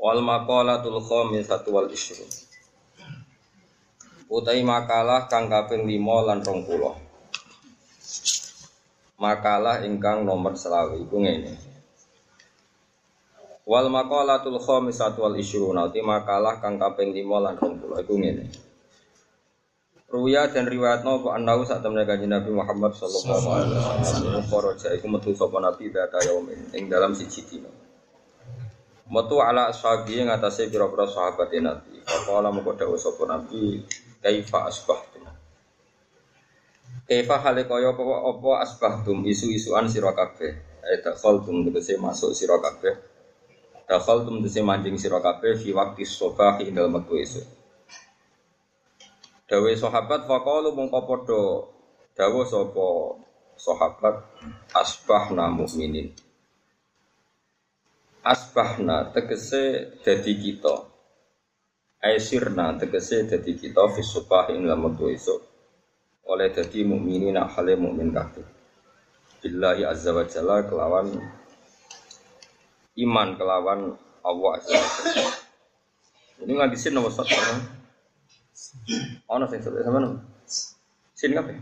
Wal maqalatul khamisatu wal ishrun. Utai makalah kang kaping 5 lan 20. Makalah ingkang nomor selawe iku ngene. Wal maqalatul khamisatu wal ishrun. Utai makalah kang kaping 5 lan 20 iku ngene. Ruya dan riwayat no annahu saat temen kanjeng Nabi Muhammad sallallahu alaihi wasallam metu sapa nabi data yaumin ing dalam siji dina. Metu ala ashabi yang atasnya pira-pira sahabat Nabi. Faqala mengko dawuh sapa Nabi, "Kaifa asbahtum?" Kaifa hale kaya apa apa asbahtum isu-isuan sira kabeh. Ai dakhaltum tegese masuk sira kabeh. Dakhaltum tegese manjing sira kabeh fi waqti subah ing dalem wektu esuk. Dawe sahabat faqalu mongko padha dawuh sapa sahabat asbahna mukminin asbahna tegese dadi kita. Aisirna tegese dadi kita fi subah ing lamun esuk oleh dadi mukminin hale mukmin kabeh. Billahi azza wa jalla kelawan iman kelawan Allah azza wa jalla. Ini nggak disin nomor satu kan? Ono sing sebut sama nom sin kabeh?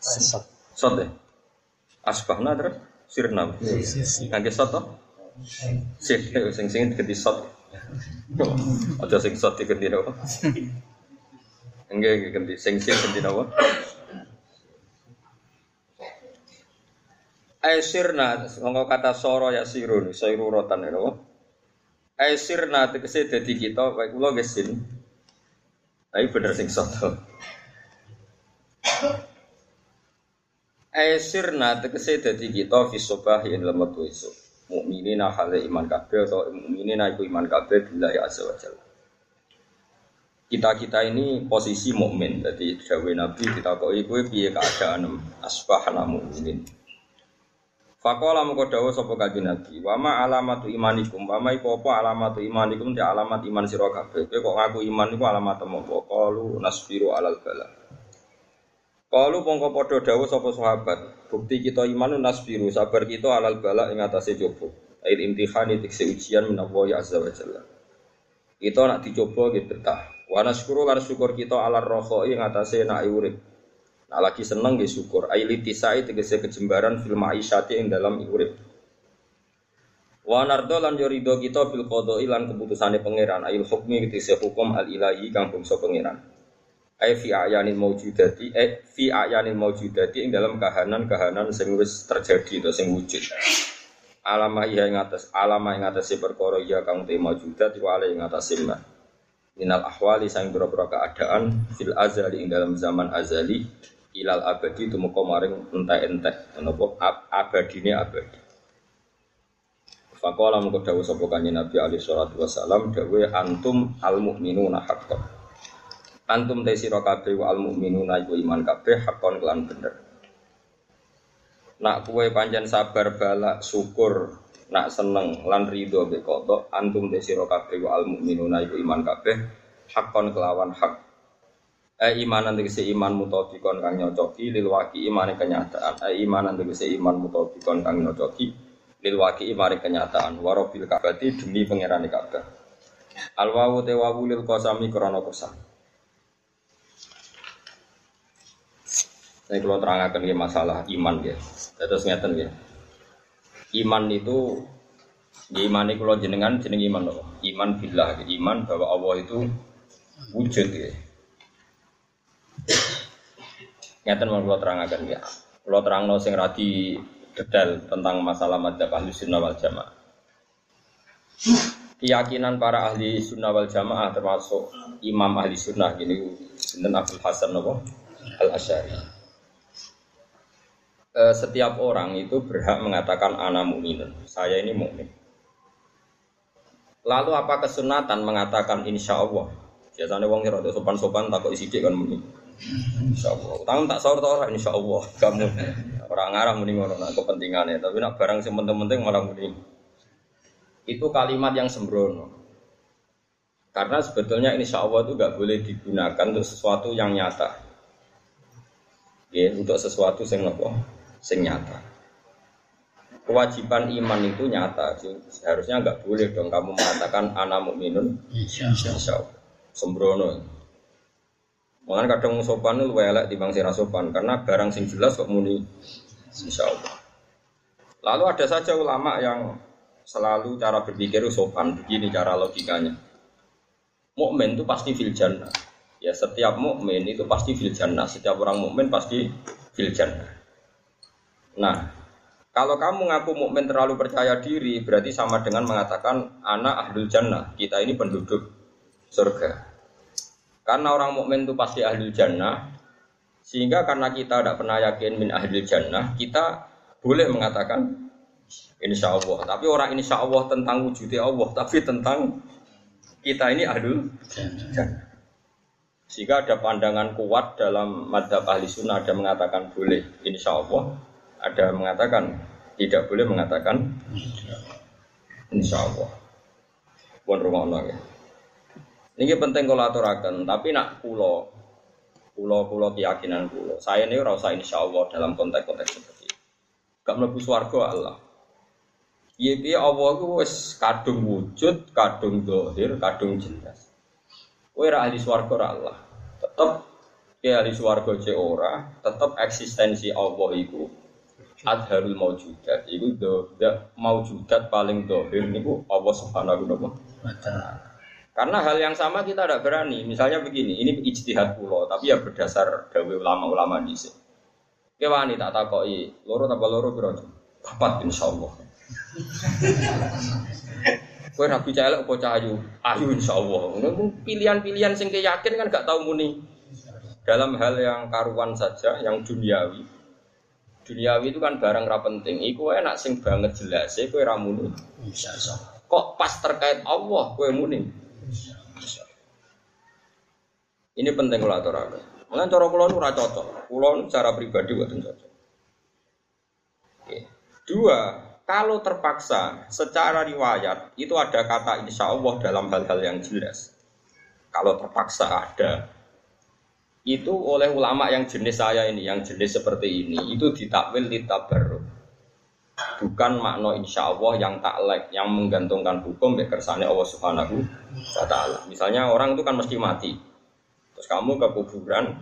Sot sot deh. Asbahna terus sirna. Ngangge sot toh Sik, sing sing ganti shot. Aja sing shot diganti napa? Enggak ganti sing sing ganti napa? Aisirna, ngomong kata soro ya sirun, sairu rotan ya napa? Aisirna tegese dadi kita, baik kula gesin. Tapi bener sing shot. Aisirna tegese dadi kita fi ing lemah esuk mukminina hale iman kabeh atau mukminina iku iman kabeh billahi azza wa jalla. Kita-kita ini posisi mukmin. Jadi dawuh Nabi kita kok iku piye keadaan asbahana mukminin. Faqala mengko dawuh sapa kanjeng Nabi, "Wa ma alamatu imanikum? Wa ma iku apa alamatu imanikum? Ti alamat iman sira kabeh. Kowe kok ngaku iman iku alamat apa? Qalu nasbiru alal bala." Kalau mongko padha dawuh sapa sahabat, bukti kita iman nasbiru, sabar kita alal bala ing atase coba. Air imtihani tikse ujian menawa ya azza wa jalla. Kita nak dicoba gitu betah. Wa nasyukuru lan syukur kita alal rokhoi ing atase nak urip. Nak lagi seneng nggih syukur. Aili tisai tegese kejembaran fil ma'isyati ing dalam urip. Wa nardo lan yo kita bil qada'i lan keputusane pangeran. Ail hukmi tegese hukum al ilahi kang bangsa pangeran ai fi ayanil maujudati eh fi ayanil maujudati ing dalam kahanan-kahanan sing wis terjadi atau sing wujud. Alama iya ing atas alama ing atas perkara iya kang te maujudat iku ale ing atas ma. Minal ahwali sang pira-pira keadaan fil azali ing dalam zaman azali ilal abadi tumeka maring entek-entek. Napa abadine abadi. Fakola mengko dawuh sapa kanjeng Nabi alaihi salatu wasalam dawuh antum al mukminuna haqqan antum te sira kabeh wa al mukminuna iku iman kabeh hakon kelan bener. Nak kue panjang sabar balak syukur nak seneng lan ridho be kodo antum te sira kabeh wa al mukminuna iku iman kabeh hakon kelawan hak. Eh imanan tegese iman mutobikon kang nyocoki lil waki imane kenyataan. Eh imanan tegese iman mutobikon kang nyocoki lil waki imane kenyataan. Warobil kabati demi pangerane kabeh. Al wawu te lil qasami krana kosam Saya kalau terangkan ya masalah iman ya. Terus ngeten ya. Iman itu ya iman itu kalau jenengan jeneng iman loh. Iman billah, iman bahwa Allah itu wujud ya. Ngeten mau kalau terangkan ya. Kalau terang no sing radi detail tentang masalah madzhab ahli sunnah wal jamaah. Keyakinan para ahli sunnah wal jamaah termasuk imam ahli sunnah gini, Sinten Abdul Hasan Nabi Al Asyari eh, setiap orang itu berhak mengatakan mukmin. Saya ini mukmin. Lalu apa kesunatan mengatakan insya Allah? Biasanya wong kira sopan-sopan takut isi kan muni. Insya Allah. Utang tak sahur tau insya Allah. Kamu orang ngarah muni ngono nak kepentingannya. Tapi nak barang sing penting-penting malah muni. Itu kalimat yang sembrono. Karena sebetulnya insya Allah itu gak boleh digunakan untuk sesuatu yang nyata. Ya, untuk sesuatu yang apa? Sing nyata. Kewajiban iman itu nyata seharusnya nggak boleh dong kamu mengatakan anak mukminun. Insya Allah. Sembrono. Mungkin kadang sopan itu elek di bangsa sopan karena barang sing jelas kok muni. Insya Allah. Lalu ada saja ulama yang selalu cara berpikir sopan begini cara logikanya. Mukmin itu pasti fil jannah. Ya setiap mukmin itu pasti fil jannah. Setiap orang mukmin pasti fil jannah nah kalau kamu ngaku mukmin terlalu percaya diri, berarti sama dengan mengatakan anak ahlul jannah. Kita ini penduduk surga. Karena orang mukmin itu pasti ahlul jannah, sehingga karena kita tidak pernah yakin min ahlul jannah, kita boleh mengatakan insya Allah. Tapi orang insya Allah tentang wujudnya Allah, tapi tentang kita ini ahlul jannah. Sehingga ada pandangan kuat dalam madhab ahli sunnah ada mengatakan boleh insya Allah ada mengatakan tidak boleh mengatakan insya Allah. Pun rumah ya. Ini penting kalau aturakan, tapi nak pulau, pulau pulau keyakinan pulau. Saya ini rasa insya Allah dalam konteks-konteks seperti ini. Gak melebu suarga Allah. Iya iya Allah itu wes kadung wujud, kadung dohir, kadung jelas. Kue ahli suarga Allah. Tetap ya ahli ce ora, tetap eksistensi Allah itu adharul maujudat itu do maujudat paling dohir niku Allah subhanahu wa ta'ala karena hal yang sama kita tidak berani misalnya begini ini ijtihad pulau tapi ya berdasar dawe ulama-ulama di sini kewani tak takoi loro tambah loro berapa papat insyaallah Kue rapi celek apa? Ayu insya Allah. Pilihan-pilihan sing yakin kan gak tahu muni. Dalam hal yang karuan saja, yang duniawi, duniawi itu kan barang ra penting. Iku enak sing banget jelas, e kowe ra muni. Kok pas terkait Allah kowe muni? Ini penting kalau aturaken. Mungkin cara kula ora cocok. Kula cara pribadi buatan cocok. Oke. Dua, kalau terpaksa secara riwayat itu ada kata insya Allah dalam hal-hal yang jelas. Kalau terpaksa ada, itu oleh ulama yang jenis saya ini, yang jenis seperti ini, itu ditakwil ditabarruk. Bukan makna insya Allah yang taklek, yang menggantungkan hukum ya kersane Allah Subhanahu wa taala. Misalnya orang itu kan mesti mati. Terus kamu ke kuburan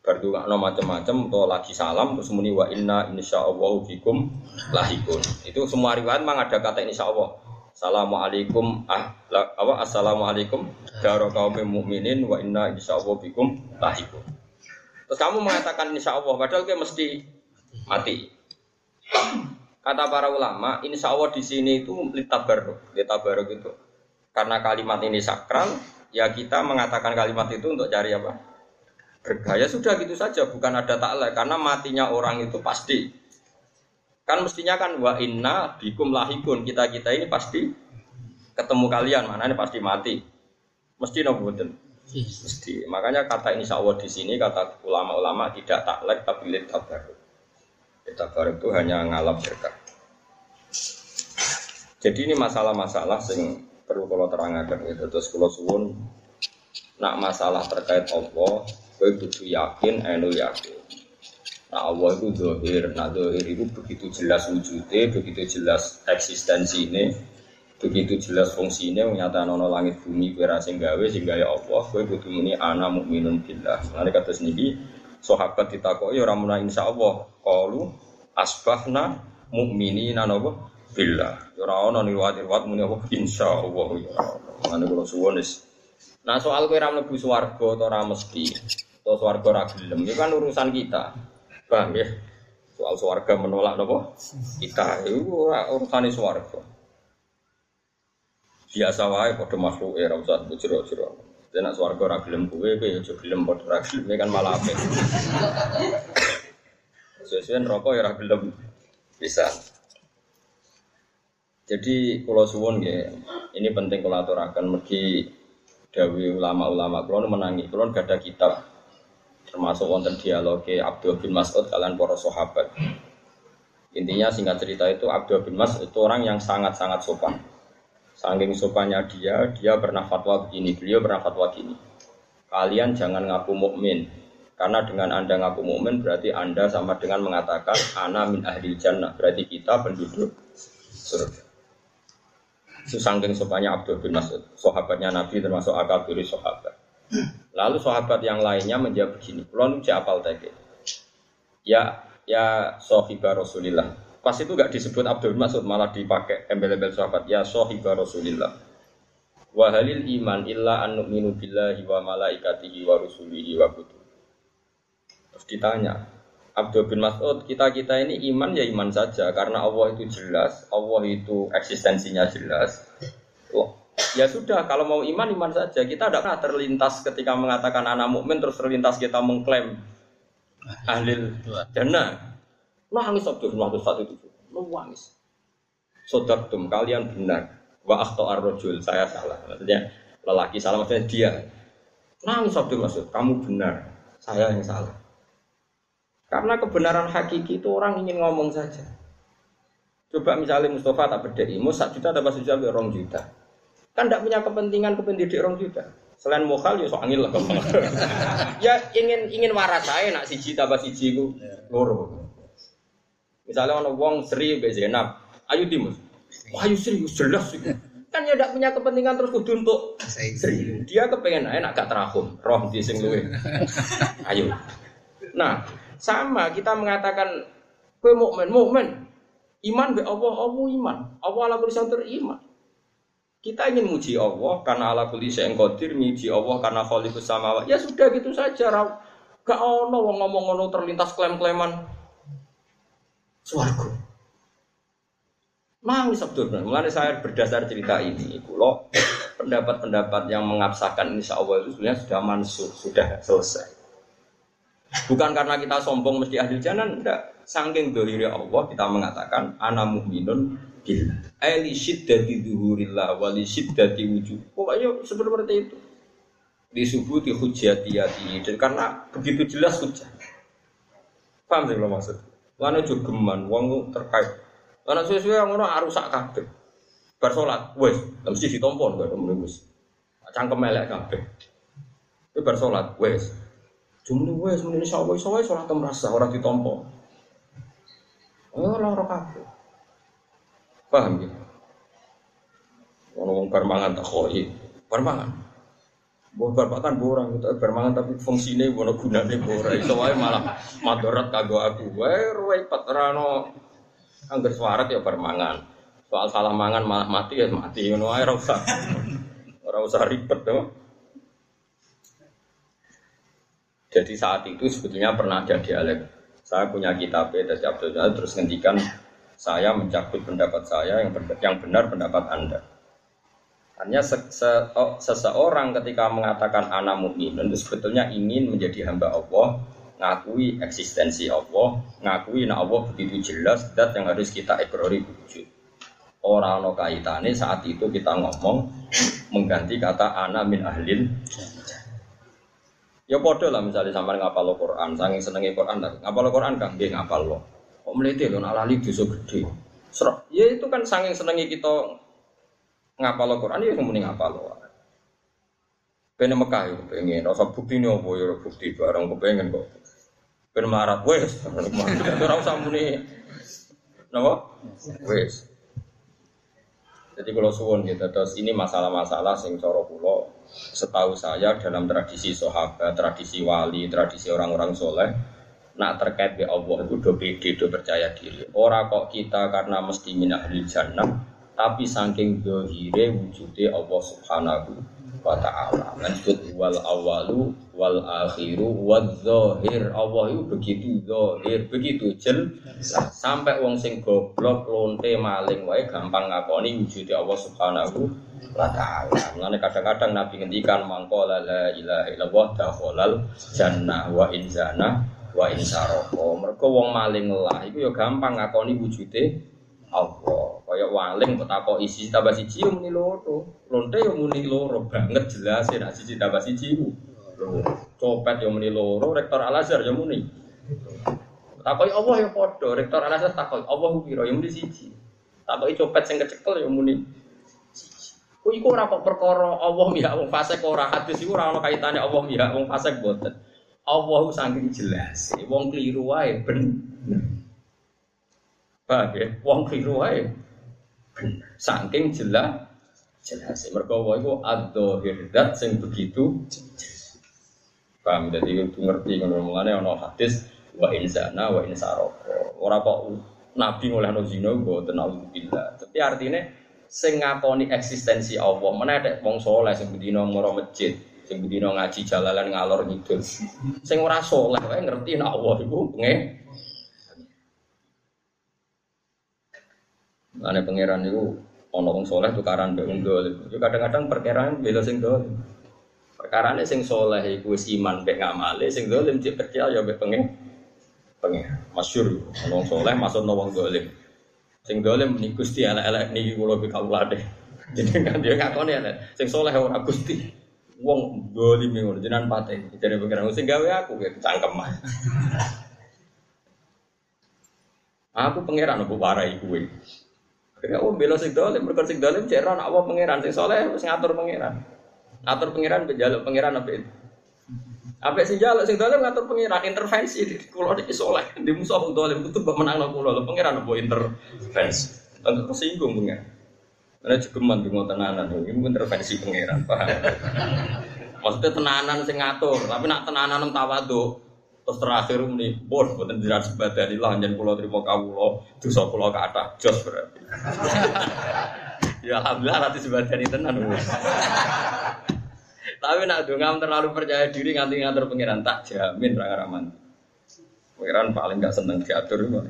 berdoa no macam-macam atau lagi salam terus muni wa inna insya Allah bikum lahikun. Itu semua riwayat memang ada kata insya Allah. Assalamualaikum ah, apa assalamualaikum daro kaum wa inna insyaallah bikum lahikum. Terus kamu mengatakan insya Allah padahal kayak mesti mati. Kata para ulama, insya Allah di sini itu litabaruk, litabaruk itu. Karena kalimat ini sakral, ya kita mengatakan kalimat itu untuk cari apa? Bergaya sudah gitu saja, bukan ada taklek. Karena matinya orang itu pasti Kan mestinya kan wa inna bikum lahikun. Kita-kita ini pasti ketemu kalian, mana ini pasti mati. Mesti nopo Mesti. Makanya kata ini Allah di sini kata ulama-ulama tidak taklek tapi lihat tabaruk. Tabaruk itu hanya ngalap berkah. Jadi ini masalah-masalah sing perlu kalau terangkan gitu. Terus kalau suwun nak masalah terkait Allah, gue kudu yakin, enu yakin. Nah Allah itu dohir, nah dohir itu begitu jelas wujudnya, begitu jelas eksistensi ini, begitu jelas fungsi ini, nyata nono langit bumi kue sing gawe sehingga ya Allah, kue kudu ini ana mukminun billah. Kata sendiri, sahabat ditakoi orang muna insya Allah, kalu asbahna mukmini nanobo billah. Ya orang ono riwayat-riwayat muni apa insya Allah ya. Nanti kalau suwonis. Nah soal kue ram lebu swargo atau mesti, atau swargo ragilem, itu kan urusan kita. Paham ya? Soal suarga menolak nopo? Kita itu urusan suarga. Biasa wae pada makhluk era usah bujro-jero. Dan nak suarga ora gelem kowe, kowe aja gelem padha ora gelem kan malah apik. Sesuai rokok ya ora bisa. Jadi kalau suwon ya Ini penting kalau aturakan mergi dawi ulama-ulama kulon menangi kulon gak ada kitab termasuk wonten dialog Abdul bin Mas'ud kalian para sahabat. Intinya singkat cerita itu Abdul bin Mas'ud itu orang yang sangat-sangat sopan. Saking sopannya dia, dia pernah fatwa begini, beliau pernah fatwa gini. Kalian jangan ngaku mukmin, karena dengan anda ngaku mukmin berarti anda sama dengan mengatakan ana min ahli jannah, berarti kita penduduk surga. Susangking sopannya Abdul bin Mas'ud, sahabatnya Nabi termasuk akabiri sahabat. Lalu sahabat yang lainnya menjawab begini, kulon apal tadi. Ya, ya sohiba Rasulillah. Pas itu gak disebut Abdul Mas'ud, malah dipakai embel-embel sahabat. Ya sohiba Rasulillah. Wa halil iman illa an nu'minu billahi wa malaikatihi wa rusulihi wa kutub. Terus ditanya, Abdul bin Mas'ud, kita-kita ini iman ya iman saja karena Allah itu jelas, Allah itu eksistensinya jelas. Ya sudah, kalau mau iman iman saja. Kita tidak pernah terlintas ketika mengatakan anak mukmin terus terlintas kita mengklaim ahli jannah. Nangis bin Mas'ud saat itu, nangis. Sodakum kalian benar. Wa akhto arrojul saya salah. Maksudnya lelaki salah maksudnya dia. Nangis Abdul Mas'ud, kamu benar, saya yang salah. Karena kebenaran hakiki itu orang ingin ngomong saja. Coba misalnya Mustafa tak berdiri, mau satu juta tambah juta orang juta. Kan tidak punya kepentingan kependidik orang juta. Selain mokal ya soal lah Ya ingin ingin waras saya nak siji tambah siji ku loro. Misalnya orang wong seri be Zainab, ayo dimus. Wah, ayo serius jelas sih. Kan ya tidak punya kepentingan terus kudu untuk seri. Dia kepengen ayo nak gak terahum, roh di sing luwe. Ayo. Nah, sama kita mengatakan kue mukmin, mukmin. Iman be Allah, Allah iman. Allah ala kulli iman. Kita ingin muji Allah karena ala kulli syai'in qadir, muji Allah karena khaliqus samawati. Ya sudah gitu saja. Gak ono wong ngomong ngono terlintas klaim-klaiman swarga. Nangis Abdul Mulai saya berdasar cerita ini, kulo pendapat-pendapat yang mengabsakan insya Allah itu sebenarnya sudah mansuh, sudah selesai. Bukan karena kita sombong mesti ahli jalan, enggak. Sangking dohiri Allah kita mengatakan ana mu'minun bil ali syiddati duhurillah wali syiddati wujud. Pokoknya seperti itu. Di subuh di hujatiyati dan karena begitu jelas hujah. Paham sih lo maksud? Lana jogeman, wong terkait. Lana sesuai yang ngono arusak kabeh. Bar salat, wes, mesti ditompon kok wis. Cangkem elek kabeh. Itu bar salat, wes, Jumlah gue semuanya sawai sawai sholat merasa orang ditompo. Oh orang kabeh. Paham ya? Ngomong permangan tak koi, permangan. Buat perpatan borang itu permangan tapi fungsinya buat gunanya borang. Iso wae malah madorat kagak aku. Wae repot rano angger suara ya permangan. Soal salah mangan malah mati ya mati. Ngono wae ora usah. Usah ribet tuh. Jadi saat itu sebetulnya pernah ada dialek. Saya punya kitab dari Abdul terus ngendikan saya mencabut pendapat saya yang, yang benar pendapat Anda. Hanya se se oh, seseorang ketika mengatakan anak mukmin itu sebetulnya ingin menjadi hamba Allah, ngakui eksistensi Allah, ngakui nah Allah begitu jelas dat yang harus kita ikrori wujud. Orang no kaitannya saat itu kita ngomong mengganti kata anak min ahlin Ya podo lah misalnya sampai ngapal Quran, saking senengnya Quran. Ngapal Quran kan, dia ngapal lo. Kok meliti lo, nalali dosa gede. Serok, ya itu kan saking senengnya kita ngapal lo Quran, ya mending ngapal lo. Pengen Mekah ya, pengen. Rasa bukti ini ya, bukti barang kepengen kok. Pengen marat, wes. Ora usah muni. Napa? Wes. Jadi kalau suwon gitu, terus ini masalah-masalah sing coro pulau setahu saya dalam tradisi sahabat, tradisi wali, tradisi orang-orang soleh, nak terkait be Allah itu do pede, do percaya diri. Orang kok kita karena mesti minah jannah, tapi saking dohire wujudnya Allah subhanahu wa ta'ala. Disebut wal awalu wal akhiru wal zahir. Allah itu begitu zahir begitu jel. Sampai wong sing goblok lonte maling wae gampang ngakoni wujudnya Allah subhanahu wa ta'ala. Mengenai kadang-kadang Nabi ngendikan mangkola la ilaha illallah dakhalal jannah wa inzana wa insaroko mereka wong maling lah itu ya gampang ngakoni wujudnya Allah kaya waling kok isi tambah siji yo muni loro. Lonte yo muni loro banget jelas ya nek siji tambah. Copet yo muni loro, rektor Al Azhar yo muni. Takoki Allah yo padha, rektor Al Azhar takoki Allah ku pira yo muni siji. Takoki copet sing kecekel yo muni Oh iku ora kok perkara Allah ya wong fasik ora hadis iku ora ana kaitane Allah ya wong fasik boten. Allah saking jelas, wong keliru wae ben. Paham ya? Wong keliru wae. Saking jelas jelas. Mergo wae iku adzahir dat sing begitu Paham jadi itu ngerti ngono mulane ana hadis wa insana wa insaroko. Ora kok nabi ngolehno zina mboten auzubillah. Tapi artinya sing ngakoni eksistensi Allah. Mana ada wong soleh sing bedino moro masjid, sing bedino ngaji jalalan ngalor ngidul. Sing ora soleh wae ngerti nek Allah iku nge. Ane pangeran itu ana wong soleh tukaran mbek wong dolim. Kadang-kadang perkiraan beda sing dolim. Perkarane sing soleh iku wis iman mbek ngamale, sing dolim percaya ya mbek pengen. Pengen. Masyhur wong soleh masuk wong dolim. Sing dolim nih gusti elek-elek niki kula pikawulane. Jadi kan dia ngakoni elek. Sing soleh ora gusti. Wong dolim ngono jenengan pate. Jadi pikiran sing gawe aku ya cangkem. Aku pangeran aku warai kowe. Akhirnya oh bela sing dolim, mergo sing dolim cek ora apa pangeran sing soleh wis ngatur pangeran. Ngatur pangeran bejaluk pangeran apa itu? Apa sing jaluk sing dolim ngatur pangeran intervensi di kula iki soleh di musuh wong dolim kudu mbok menangno kula lho pangeran apa intervensi. Tentu tersinggung pangeran. Ana jegeman dungo tenanan iki intervensi pangeran paham. Maksudnya tenanan sing ngatur, tapi nak tenanan nem tawadhu. Terus terakhir muni, pun boten jirat sebadani lah njen kula trimo kawula, dosa kula kathah jos berarti. ya alhamdulillah rati sebadani tenan. Tapi nak dongam terlalu percaya diri nganti ngatur pangeran tak jamin ra raman. Pangeran paling gak seneng diatur itu.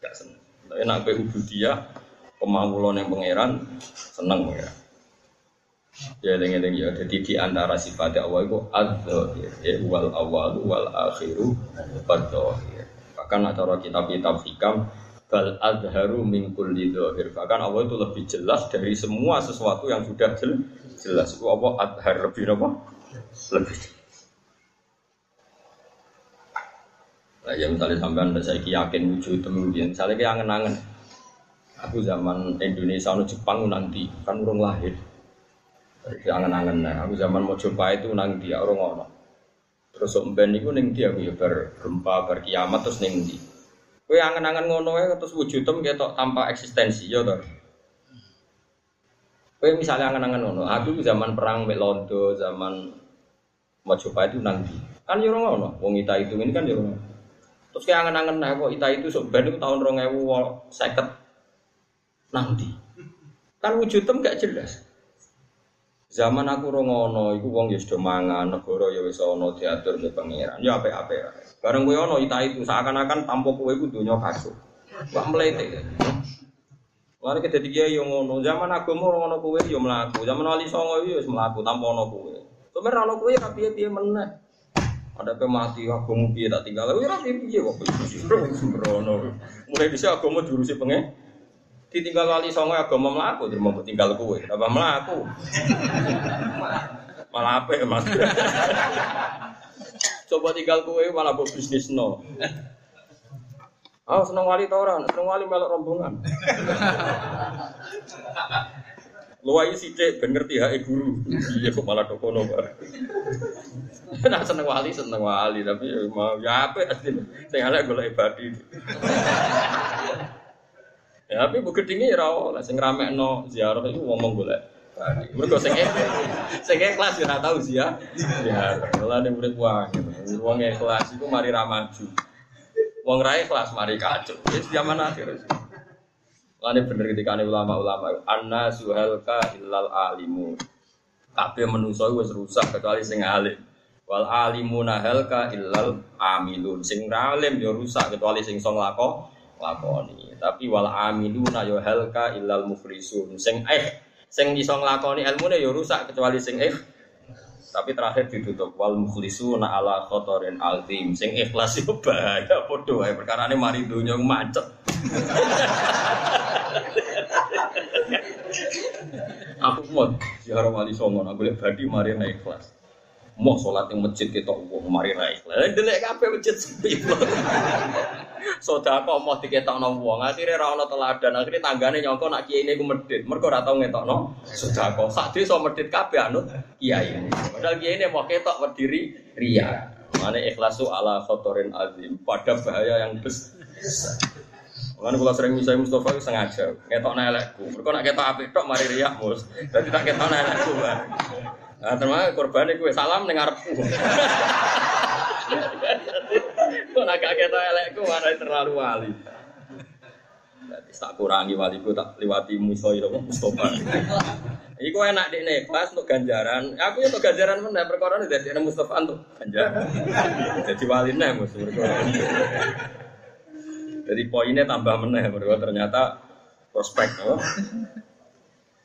Gak seneng. Tapi nak kowe ubudiyah kemawulan yang pangeran seneng pangeran. Ya eling-eling ya jadi di antara sifat Allah itu adzahir ya wal awal wal akhiru wad Bahkan acara kitab-kitab hikam bal adharu min kulli dhahir. Bahkan Allah itu lebih jelas dari semua sesuatu yang sudah jelas. Jelas itu apa adhar lebih apa? Lebih. Nah, ya misalnya sampean saya yakin wujud kemudian misalnya kayak angen-angen. Aku zaman Indonesia nu Jepang nanti kan urung lahir. Jadi angen-angen nah, aku zaman mau coba itu nang dia orang ngono. Terus omben itu neng dia aku ya bergempa berkiamat terus neng di. Kue angen-angen ngono ya terus wujudem ketok tanpa eksistensi ya toh. Kue misalnya angen-angen ngono, aku zaman perang mek Londo, zaman mau coba itu nang di. Kan ya ngono, wong ita itu ini kan. Ya terus kayak angen-angen nah kok ita itu sok ben tahun 2050 nang di. Kan wujudem gak jelas. Zaman aku rongono, iku wong ya sudah mangan, negara ya wis ana diatur di pangeran. Ya apik-apik. Bareng kowe ana ita itu seakan-akan tanpa kowe iku donya kacau. Wah mlete. Lalu kita tiga yang ngono, zaman aku mau ngono kowe yo melaku, zaman wali songo yo melaku tanpa ono kowe. Sebenarnya ono kowe ra piye-piye meneh. Ada pe mati mau piye tak tinggal, ya ra piye kok sembrono. Mulai bisa mau diurusi pengen ditinggal wali songo agama melaku terus mau tinggal kue apa melaku malah apa ya mas coba tinggal kue malah buat bisnis no Oh, seneng wali toran, seneng wali melok rombongan. Luai sidik ben ngerti hak guru. Iya kok malah dokono bar. Nah seneng wali seneng wali tapi mau ya apa asli. Sing elek golek ibadi. Ya, tapi bu gedinge ya ora oleh sing ramekno ziarah itu ngomong golek. Mergo sing sing ikhlas ya ora tau ziarah. Ya, lha nek murid wae. Wong ikhlas iku mari ra maju. Wong ra ikhlas mari kacau. Wis zaman akhir. Lane bener ketika ulama-ulama anna suhalka illal alimu. Kabeh menungso wis rusak kecuali sing alim. Wal alimu nahalka illal amilun. Sing alim ya rusak kecuali sing iso nglakok lakoni. Tapi wal amiluna yo halka illal muflisun. Sing eh sing iso nglakoni ilmune yo rusak kecuali sing eh tapi terakhir ditutup wal na ala khotorin altim sing ikhlas yo bahaya padha wae perkara mari donya macet Aku mau ziarah wali songo, aku lihat badi mari naik kelas. Mau sholat yang masjid kita uang mari naik kelas. Delek kafe masjid sepi. Sodako mau diketokno wong, akhirnya ra ono teladan, akhirnya tanggane nyongko nak kiai ini ku medit. Mergo ora tau ngetokno sodako. Sak desa medit kabeh anut kiai. Padahal kiai ini mau ketok berdiri. Mana ikhlasu ala khotorin azim pada bahaya yang besar. Kan kalau sering Mustafa itu sengaja ngetok nelekku. Mereka nak ketok api tok mari riak mus. Jadi tak ketok nelekku kan. Nah, termasuk korban itu salam dengar arepku. Kok nak ketok nelekku mana terlalu wali. Jadi tak kurangi waliku tak lewati musuh itu Mustafa. Iku enak di nih kelas untuk ganjaran. Aku itu ganjaran mana perkara ini dari Mustafa untuk ganjaran. Jadi wali nih musuh jadi poinnya tambah meneh mereka ternyata prospek oh.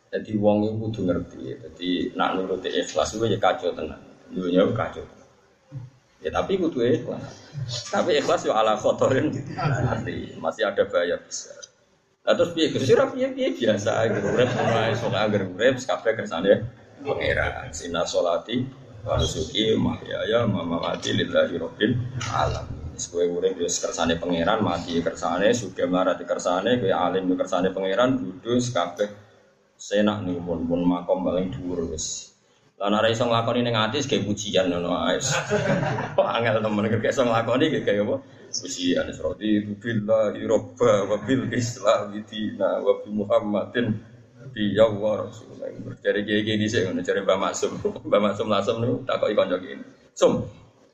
Jadi wong itu ngerti. Jadi nak nuruti ikhlas itu ya kacau tenang. Dunia kacau. Ya tapi kudu ikhlas. Tapi ikhlas yo ala kotorin nanti masih ada bahaya besar. Nah, terus piye Gus ora piye piye biasa gitu. Urip mulai sok agar urip kabeh kersane pangeran. Sinar solati wa nusuki mahyaya mamati lillahi rabbil alamin. Kowe urip yo kersane pangeran, mati kersane, sugih marati kersane, kowe alim kersane pangeran, kudus kabeh senak nih pun pun makom paling dhuwur wis. Lah nek iso nglakoni ning ati ge pujian ngono ae. Kok angel temen kek iso nglakoni ge kaya apa? Pujian seroti billahi robba wa bil islam dina wa bi muhammadin bi ya wa rasulullah. Dari kiai kiai dhisik ngono cari Mbah Maksum. Mbah Maksum langsung niku takoki kanca kene. Sum,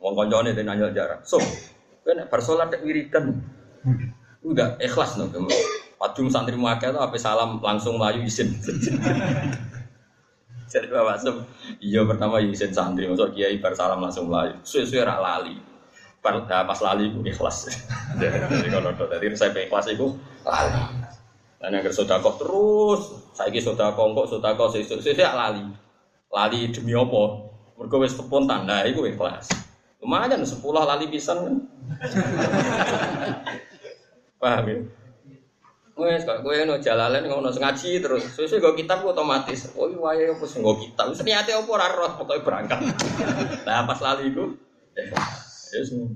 wong kancane ten nanyol jarak. Sum, Kan bar salat wiridan. Udah ikhlas no. Padung santri muakal itu apa salam langsung layu izin. Jadi bapak sem, iya pertama izin santri, masuk kiai bar salam langsung layu. Suwe-suwe rak lali. Pas, pas lali itu ikhlas. Jadi kalau tadi saya ikhlas itu lali. Dan yang kok terus, saya kira sodakoh kok sodakoh sesuk sesuk lali. Lali demi apa? Mergo wis spontan, nah itu ikhlas. Lumayan sepuluh lali pisan kan. Paham ya? Wes kok kowe no jalalan ngono ngaji terus. Sesuk go kitab otomatis. Oh iya wae opo sing go kitab. Wis niate opo ora roh pokoke berangkat. Nah pas lali iku ya semua.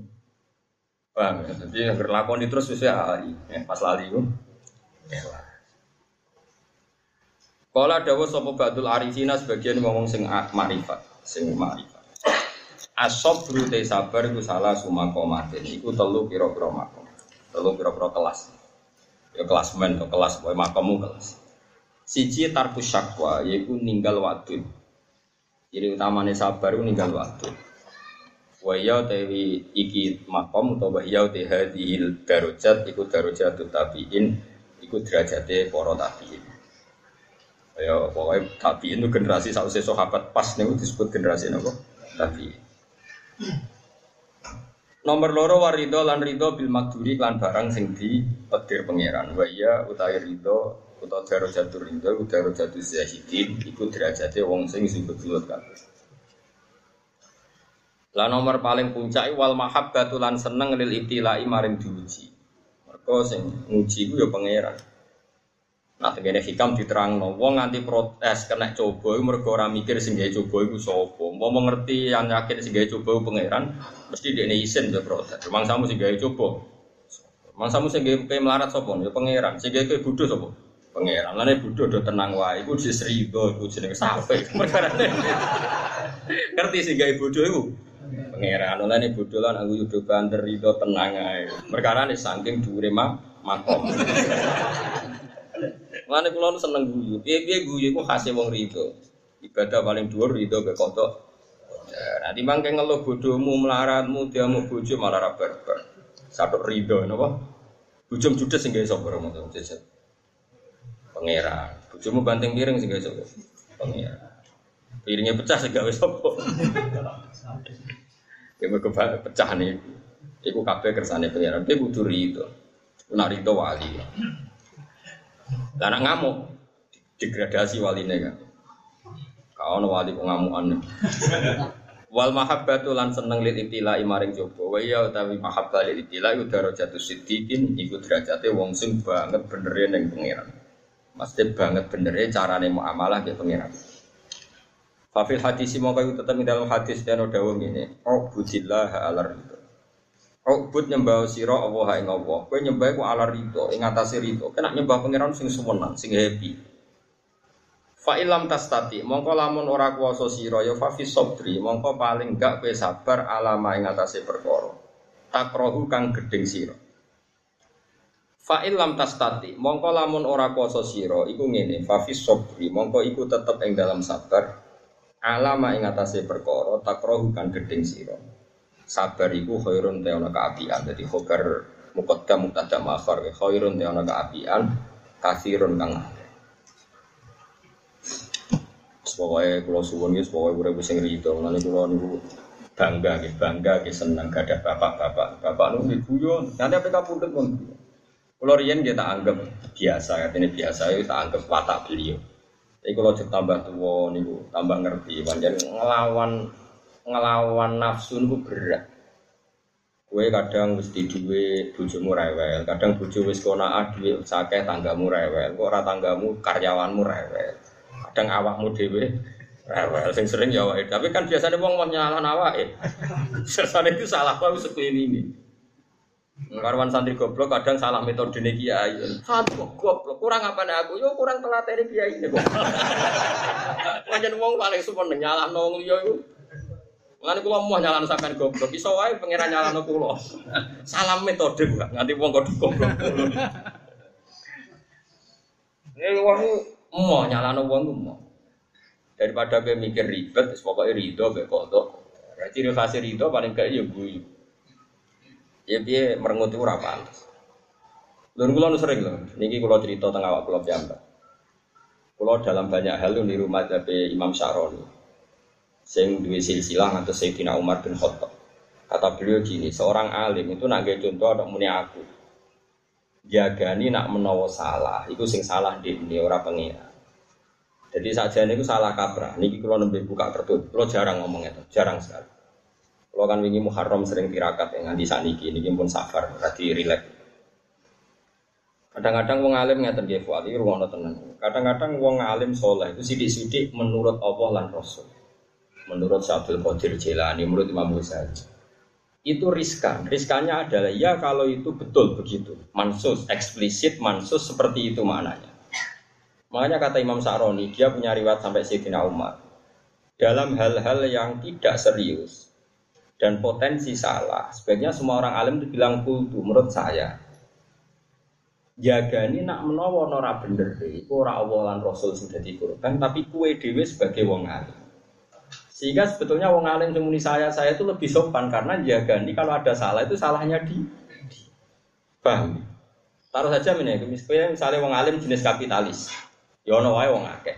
Paham ya? Jadi berlakon terus wis ya pas lali iku. Kala dawuh sapa Badul Arifina sebagian ngomong sing marifat, sing marifat. Asob brute sabar itu salah sumakomatin. Iku telu kira-kira makom. Telu kira-kira kelas. Ya kelas men atau kelas boy makommu kelas. Siji tarkus syakwa yaiku ninggal waktu. Jadi utamanya sabar itu ninggal waktu. Waya tewi iki makom atau waya te hadhil darujat iku darujat tabiin iku derajate para tabiin. Ya pokoknya tabiin itu generasi sausé sahabat pas nih disebut generasi apa? Tabiin. Nomor loro warido lan rido bil makduri lan barang sing di petir pangeran. Wa iya utawi rido utawa jatuh rido utawa jatuh zahidin iku derajate wong sing sing betulut kabeh. Lah nomor paling puncak wal mahabbatu lan seneng lil ibtilai maring diuji. Mergo sing nguji ku ya pangeran. Nah, tegene hikam diterang no. Wong nganti protes kena coba, mergo ora mikir sing gawe coba iku sapa. Mau mengerti yang yakin sing gawe coba pangeran, mesti dia isin be protes. samu sing gawe coba. samu sing gawe melarat sapa? Ya pangeran. Sing gawe bodho sapa? Pangeran. Lane bodho do tenang wae. Iku wis rido, iku jenenge sape. Perkarane. Ngerti sing gawe bodho iku? Pangeran. Lane bodho lan aku yudo banter rido tenang ae. Perkarane saking dhuwure makom. Mulane kula seneng guyu. Piye-piye guyu iku khase wong rido. Ibadah paling dhuwur rido ke kodok. Nah, timbang keng ngeluh bodohmu, melaratmu, dia mau bojo malah ra barbar. Satu rido napa? Bujum judes sing gawe sapa ramo jajan. Pangeran. Bojomu banting piring sing gawe? Pangeran. Piringnya pecah sing gawe sapa? Ya mergo pecah nih. Iku kabeh kersane pangeran. Dia kudu rido. Nak rido wali. Lah ngamuk degradasi waline kan. Kau no wali kok ngamukan. Wal mahabbatu lan seneng lil ibtila maring coba. Wa ya utawi mahabbah lil ibtila iku darajatu siddiqin iku derajate wong sing banget bener ning pangeran. Mesti banget bener ya carane muamalah ke pengiran. Fafil hadis mau kayu tetap di dalam hadis dan ini. Oh budillah ala ridho. Oh bud nyembah siro Allah ing Allah. Kue nyembah ku ala ridho, ing ridho. Kena nyembah pengiran sing suwenan, sing happy. Fa ilam tastati, mongko lamun ora kuwasa sira ya fa fi mongko paling gak kowe sabar alama ing atase perkara. Takrohu kang gedeng sira. Fa ilam tastati, mongko lamun ora kuwasa sira iku ngene, fa fi mongko iku tetep ing dalam sabar alama ing atase perkara takrohu kan gedeng sira sabar iku khairun te ana kaapian dadi khobar muqaddam mubtada ma'khar khairun te ana kaapian kasirun kang Pokoknya kalau suwon ya, pokoknya gue sing rido. Nanti kalau niku bangga, gitu, bangga, gitu, senang gak ada bapak-bapak, bapak nu guyon. Nanti apa kamu pun. Kalau rian kita anggap biasa, ini biasa, itu tak anggap watak beliau. Tapi kalau tambah tua niku tambah ngerti, panjang ngelawan ngelawan nafsu niku berat. Kue kadang mesti duwe bojomu rewel, kadang bojo wis konaa duwe sakeh tanggamu rewel, kok ora tanggamu karyawanmu rewel. Kadang awakmu dhewe rewel, sing sering ya awake. Tapi kan biasanya wong mau nyalah awake. Sesane itu salah seperti ini. Karwan santri goblok kadang salah metode nih kiai. Santri goblok kurang apa nih aku? Yo kurang pelatih kiai ini kok. Wajan wong paling sumpah nyala nong liyo itu. Mulane kula mau nyalano sampean goblok, iso wae pangeran nyalano kula. Salah metode kok, nganti wong kok goblok. Ini wong mau nyalano wong mau. Daripada gue mikir ribet, pokoknya rido, gue kodok. Ciri khas rido paling kayak ya guyu. Ya dia merengut itu ora pantes. Lha kula sering lho, niki kula cerita teng awak kula piyambak. Kula dalam banyak hal niru madzhab Imam Syaroni. Sing duwe silsilah atau Sayyidina Umar bin Khattab. Kata beliau gini, seorang alim itu nak contoh ada muni aku. Jagani nak menawa salah, itu sing salah di ini ora pengira. Jadi saja ini salah kaprah. Niki kalau nembe buka kertas, kalau jarang ngomong itu, jarang sekali. Kalau kan wingi Muharram sering tirakat yang nanti saat ini, ini pun safar, berarti rileks. Kadang-kadang wong alim ngeten nggih fuat iki ruwono tenan. Kadang-kadang wong alim soleh itu sidik-sidik menurut Allah lan Rasul. Menurut Syabdul Qadir Jilani, menurut Imam Ghazali. Itu riskan. Riskannya adalah ya kalau itu betul begitu. Mansus, eksplisit, mansus seperti itu maknanya. Makanya kata Imam Sa'roni, dia punya riwayat sampai Sayyidina Umar. Dalam hal-hal yang tidak serius, dan potensi salah. Sebaiknya semua orang alim itu bilang kultu menurut saya. Jaga ini nak menawa nora bener itu ora awalan Rasul sing dadi tapi kue dewi sebagai wong alim. Sehingga sebetulnya wong alim semuni saya saya itu lebih sopan karena jaga ini kalau ada salah itu salahnya di, paham? Taruh saja ini, misalnya, misalnya wong alim jenis kapitalis, ya ono wae wong akeh.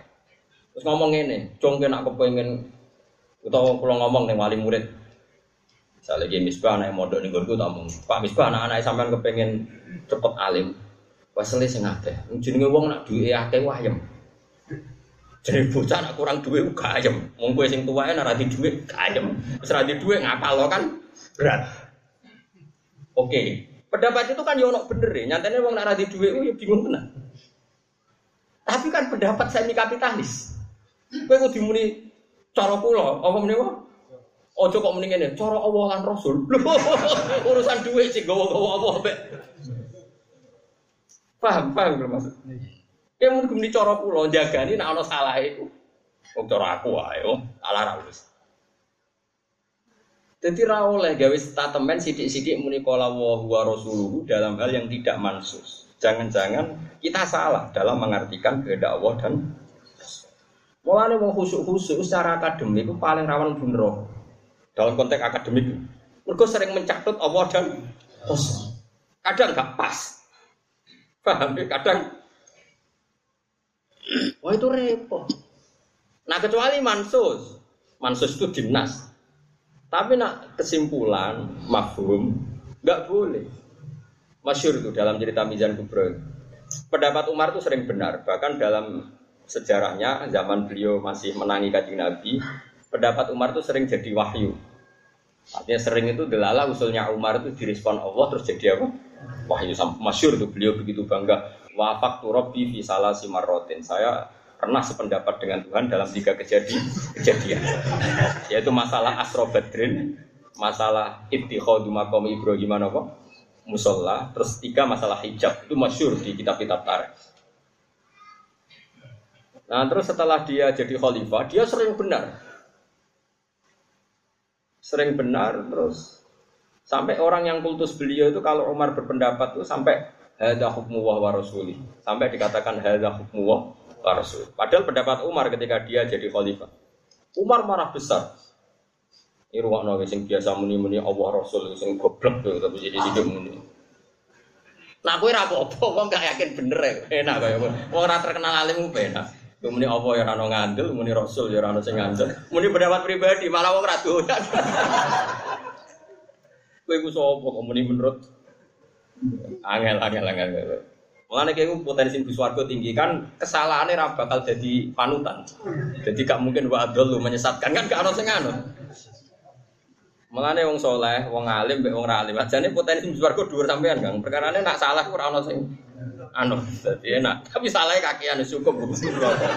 Terus ngomong ini, congke nak kepengen utawa kalau ngomong nih wali murid, Misalnya lagi misbah anak modal nih gue tamu. Pak misbah anak-anak sampean kepengen cepet alim. Wasle sing akeh. Jenenge wong nak duwe akeh wayem. Jadi bocah nak kurang duwe uga ayem. Wong kowe sing ra di duwe ayem. Wis ra di duwe ngapal lo kan berat. Oke. Pendapat itu kan yo ono bener ya. Nyatane wong nak ra di duwe yo bingung tenan. Tapi kan pendapat semi kapitalis. Kowe kudu muni cara kula apa meneh Ojo kok mending ini, cara Allah Rasul. Urusan duit sih gawa-gawa apa. Paham, paham maksud? Ya mungkin di cara pulau jaga ini nak ono salah itu. Oh cara aku ayo, salah ra. Jadi ra oleh gawe statement sidik-sidik muni kala wa rasuluhu dalam hal yang tidak mansus. Jangan-jangan kita salah dalam mengartikan kehendak Allah dan Mulane wong khusuk-khusuk secara akademik itu paling rawan bunuh dalam konteks akademik. Mereka sering mencatut Allah dan Rasul. Kadang nggak pas. Paham ya? Kadang Wah itu repot. Nah kecuali mansus, mansus itu dinas. Tapi nak kesimpulan, mafhum, nggak boleh. Masyur itu dalam cerita Mizan Kubro. Pendapat Umar itu sering benar. Bahkan dalam sejarahnya zaman beliau masih menangi kajian Nabi, pendapat Umar itu sering jadi wahyu. Artinya sering itu delala usulnya Umar itu direspon Allah terus jadi apa? Wahyu masyur itu beliau begitu bangga. Wafak turobi fi salah simarotin. Saya pernah sependapat dengan Tuhan dalam tiga kejadian, kejadian. yaitu masalah Asro Badrin, masalah ittikhadu maqam Ibrahim apa? musola, terus tiga masalah hijab itu masyur di kitab-kitab tarikh. Nah terus setelah dia jadi khalifah, dia sering benar. Sering benar terus sampai orang yang kultus beliau itu kalau Umar berpendapat itu sampai hadza hukmu wa. Sampai dikatakan hadza hukmu wa rasul. Padahal pendapat Umar ketika dia jadi khalifah. Umar marah besar. Ini ruang nabi sing biasa muni-muni Allah Rasul sing goblok tuh tapi jadi hidup muni. Nah, gue rapo apa, kok gak yakin bener ya, enak kayak gue. Wong ora terkenal alim gue enak. Muni apa ya rano ngandel, muni Rasul ya rano sing ngandel. Muni pendapat pribadi, malah wong ra doyan. Kowe ku sapa muni menurut angel angel angel. Mengenai kayak potensi bus warga tinggi kan kesalahannya ra bakal jadi panutan. Jadi gak mungkin wa lu menyesatkan kan gak ono sing anu. Mulane wong soleh, wong alim, mbek wong alim. Ajane potensi swarga dhuwur sampean, Kang. Perkarane nak salah ora ono sing anu. Dadi enak. Tapi salah kakian cukup wis neraka.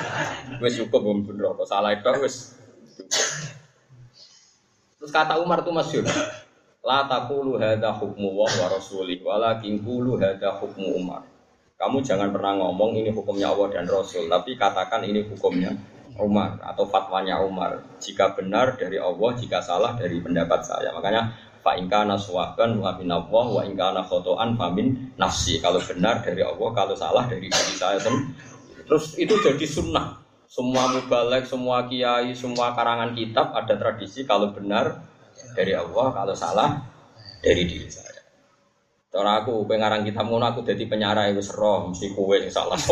Wis cukup wong neraka. Salah itu wis. Terus kata Umar tuh masyhur. La taqulu hadza hukmu wa rasuli walakin qulu hadza hukmu Umar. Kamu jangan pernah ngomong ini hukumnya Allah dan Rasul, tapi katakan ini hukumnya Umar atau fatwanya Umar. Jika benar dari Allah, jika salah dari pendapat saya. Makanya fa ingkana suwaban wa min Allah wa ingkana khotoan famin nafsi. Kalau benar dari Allah, kalau salah dari diri saya. Terus itu jadi sunnah. Semua mubalek, semua kiai, semua karangan kitab ada tradisi kalau benar dari Allah, kalau salah dari diri saya. Cara aku pengarang kitab ngono aku jadi penyarai wis roh mesti kowe yang salah.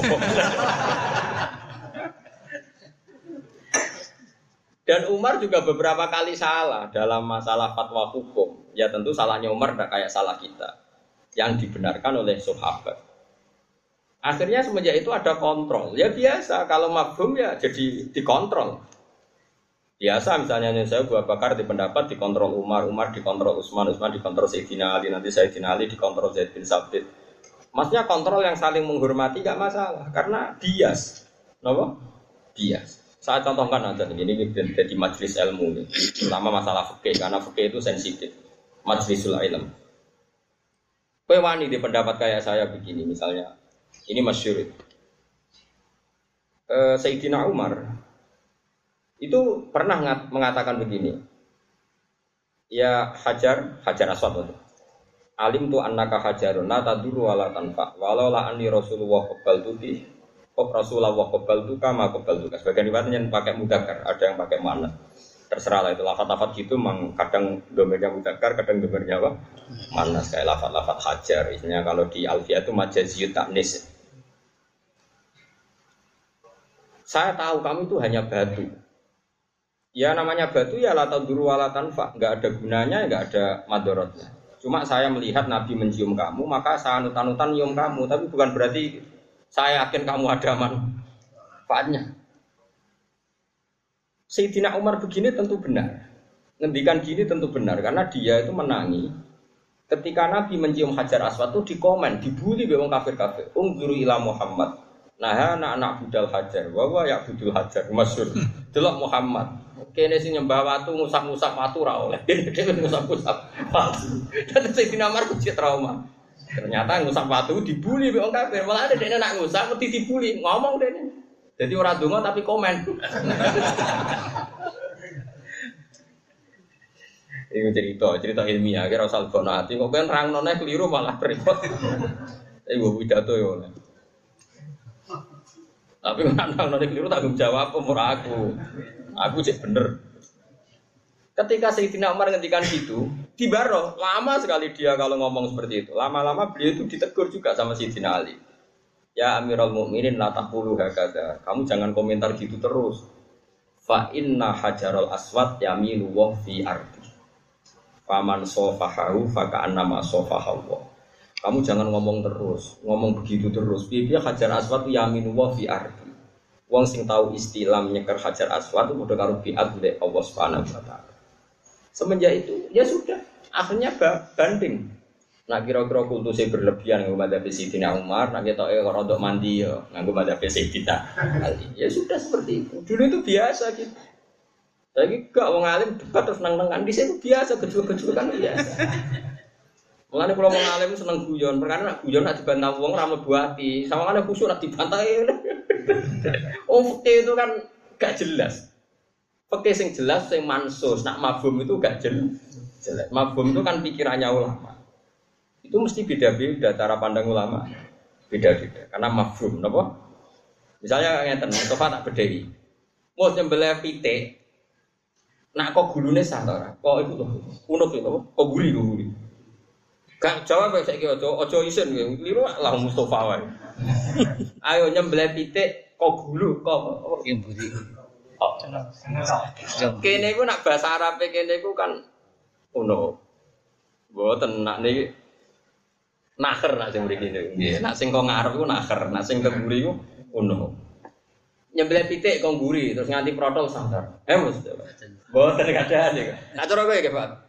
Dan Umar juga beberapa kali salah dalam masalah fatwa hukum. Ya tentu salahnya Umar tidak kayak salah kita. Yang dibenarkan oleh sahabat. Akhirnya semenjak itu ada kontrol. Ya biasa, kalau mafhum ya jadi dikontrol. Biasa misalnya saya Abu Bakar di pendapat dikontrol Umar, Umar dikontrol Utsman, Utsman dikontrol Sayyidina Ali, nanti Sayyidina Ali dikontrol Zaid bin Sabit. Maksudnya kontrol yang saling menghormati gak masalah karena bias. Kenapa? Bias. Saya contohkan aja ini jadi majelis ilmu nih, terutama masalah fikih karena fikih itu sensitif. Majlisul ilm. Kue wani di pendapat kayak saya begini misalnya, ini masyur. Uh, Sayyidina Umar itu pernah mengatakan begini, ya hajar hajar aswad Alim tu annaka hajarun la taduru wala tanfa walau la anni Rasulullah qabal tuti Kok Rasulullah kebal tuh kama kebal tuh. Sebagian riwayatnya yang pakai mudakar, ada yang pakai mana. Terserah lah itu lafat-lafat gitu, mang kadang domernya mudakar, kadang domernya apa? Mana kayak lafat-lafat hajar. Isinya kalau di Alfia itu majaziyut taknis. Saya tahu kamu itu hanya batu. Ya namanya batu ya lata duru wala tanfa, nggak ada gunanya, nggak ada madorotnya. Cuma saya melihat Nabi mencium kamu, maka saya anut-anutan nyium kamu, tapi bukan berarti saya yakin kamu ada manfaatnya. Sayyidina Umar begini tentu benar. Ngendikan gini tentu benar karena dia itu menangi ketika Nabi mencium Hajar Aswad itu dikomen, dibully memang kafir-kafir. Ungguru ila Muhammad. Nah, anak-anak budal Hajar, bahwa ya budul Hajar, masyur. Delok Muhammad. Kene sing nyembah watu ngusap-ngusap watu ra oleh. Dhewe ngusap-ngusap watu. Dan Sayyidina Umar kecil trauma. Ternyata ngusap batu dibully wong kafir. Malah ada dene nak ngusap mesti dibully. Ngomong dene. Jadi orang donga tapi komen. Ini cerita, cerita ilmiah. Kira usah hati. Kok kan rang nona keliru malah repot. Ini gue pidato ya. Tapi rang nona keliru tanggung jawab umur aku. Aku cek bener. Ketika Sayyidina Umar ngendikan gitu, di Baro, lama sekali dia kalau ngomong seperti itu. Lama-lama beliau itu ditegur juga sama Sayyidina Ali. Ya Amirul Mukminin la taqulu hakada. Kamu jangan komentar gitu terus. Fa inna hajarul aswad yamilu wa fi ardi. Faman sofahahu fa ka'annama sofahahu. Kamu jangan ngomong terus, ngomong begitu terus. Biar hajar aswad yaminu wa fi ardi. Wong sing tahu istilah menyeker hajar aswad itu udah karo biat Allah Subhanahu wa taala. Semenjak itu ya sudah, akhirnya banding. Nak kira-kira kultusnya berlebihan nganggo madzhab Sayyidina Umar, nak kita eh rodok mandi ya nganggo madzhab Sayyidina Ali. Ya sudah seperti itu. Dulu itu biasa gitu. Tapi gak wong alim debat terus nang-nangan di situ biasa gejol-gejol kan biasa. Mulane kalau mau ngalim seneng guyon, perkara nak guyon nak dibantah wong ra mlebu ati. Sawangane khusuk nak dibantai. Oh, itu kan gak jelas. Oke, sing jelas sing mansus, nak mabum itu gak jelas. Mabum itu kan pikirannya ulama. Itu mesti beda-beda cara pandang ulama. Beda-beda. Karena mafhum, napa? Misalnya ngeten, Mustafa tak bedhei. Mau nyembelih pitik, nak kok gulune sah Kok itu tuh, unut itu, kok guri, kok guri. Gak jawab saya kira ojo ojo isen ya, liru lah Mustafa wae. Ayo nyembelih pitik, kok gulu, kok yang budi. Oh. Kene iku nak bahasa Arab kene iku kan uno. Mboten nak niki naker nak sing mriki niku. Nggih, nak sing kok ngarep iku naker, nak sing keburi iku ono. Nyembelih pitik kok guri terus nganti protol sangar. Eh Mas. Mboten kadang iki. Nak cara kowe Pak.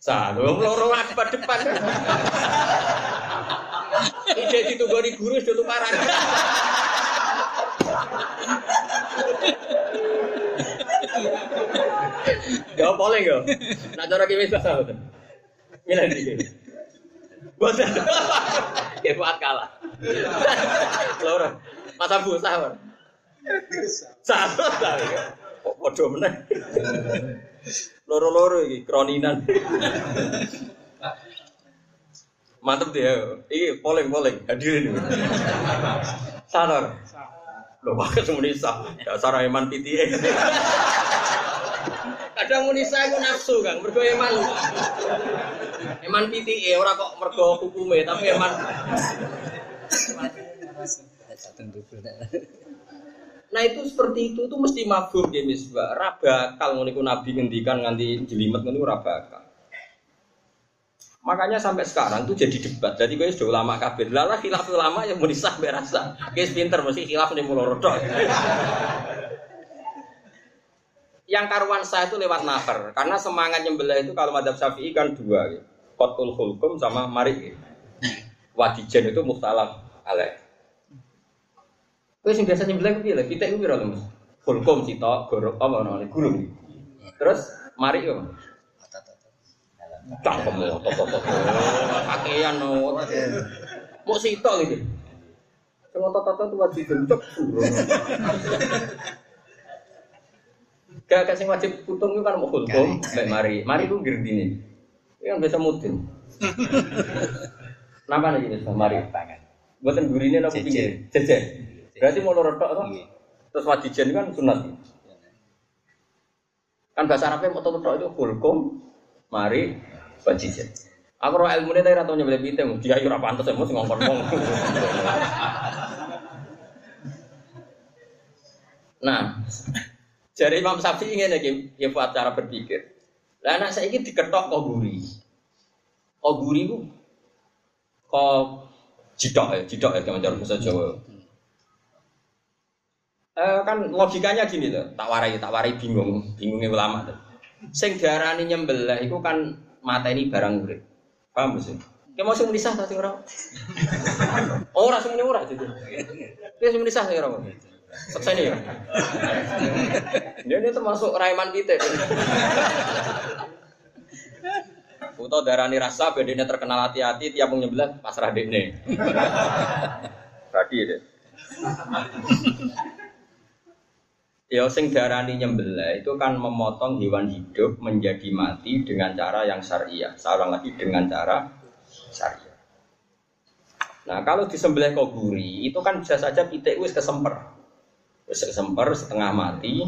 Sa, lho loro depan depan. Ide ditunggoni guru sudah tukaran. Ya boleh enggak? Nak cara kiwis bahasa betul. Milih dikit. Bosan. Ya buat kalah. Loro. Masa bu sahur. Ta. Kok padha meneh. Loro-loro iki kroninan. Mantep dia. Iki polling-polling hadirin. Sadar. Lho, pakai semuanya sah. Dasar Eman PTA. Kadang muni saya ku nafsu Kang, mergo eman. Eman PTE ora kok mergo hukume, tapi eman Nah itu seperti itu tuh mesti mabur ya misbah. Raba kalau ngono nabi ngendikan nganti jelimet ngono ora bakal. Makanya sampai sekarang tuh jadi debat. Jadi gue sudah ulama kabir. Lala khilaf ulama yang mau disah berasa. Kayak pinter mesti khilaf nih mulo rodok yang karuan saya itu lewat nafar karena semangat nyembelih itu kalau madhab syafi'i kan dua kotul hulkum sama gitu. wadijen itu muhtalaf alaih Terus yang biasa nyembelih itu pilih, kita itu piro mas. Hulkum cita, gorok, apa namanya, gulung. Terus mari yo. Cangkem lo, toto toto, kakean no. Mau cita gitu. Kalau toto toto itu wajib bentuk. Gak kasih wajib putung itu kan mau hukum, baik mari, mari itu girdini. Ini kan biasa mudin. Napa nih ini mari? Buatan gurine nopo pinggir, jejer. Berarti mau lorot tok iya. Terus wajijen kan sunat. Kan bahasa Arabnya mau tok itu hukum, mari, wajijen. Aku roh ilmu ini tadi ratau nyebelih piting, dia yura pantas ya, mesti ngomong ngomong. Nah, jadi Imam Syafi'i ingin lagi ya buat cara berpikir. Lah anak saya ini diketok kok guri. Kok guri bu? Kok jidok ya, jidok ya kalau bahasa Jawa. Eh, kan logikanya gini tuh, tak warai, tak warai bingung, bingungnya ulama tuh. Sing diarani nyembelah itu kan mata ini barang urip. Paham sih? Kayak mau sing menisah tadi orang. Oh, ora sing ora jadi. Dia sing menisah orang. Selesai nih ya. Dia ini termasuk Raiman kita. Foto darani rasa bedanya terkenal hati-hati tiap nyebelah pasrah dekne. Berarti deh. Ya sing darani nyembelah itu kan memotong hewan hidup menjadi mati dengan cara yang syariah. Seorang lagi dengan cara syariah. Nah kalau disembelih kok guri itu kan bisa saja pitik wis kesemper. Wis semper setengah mati.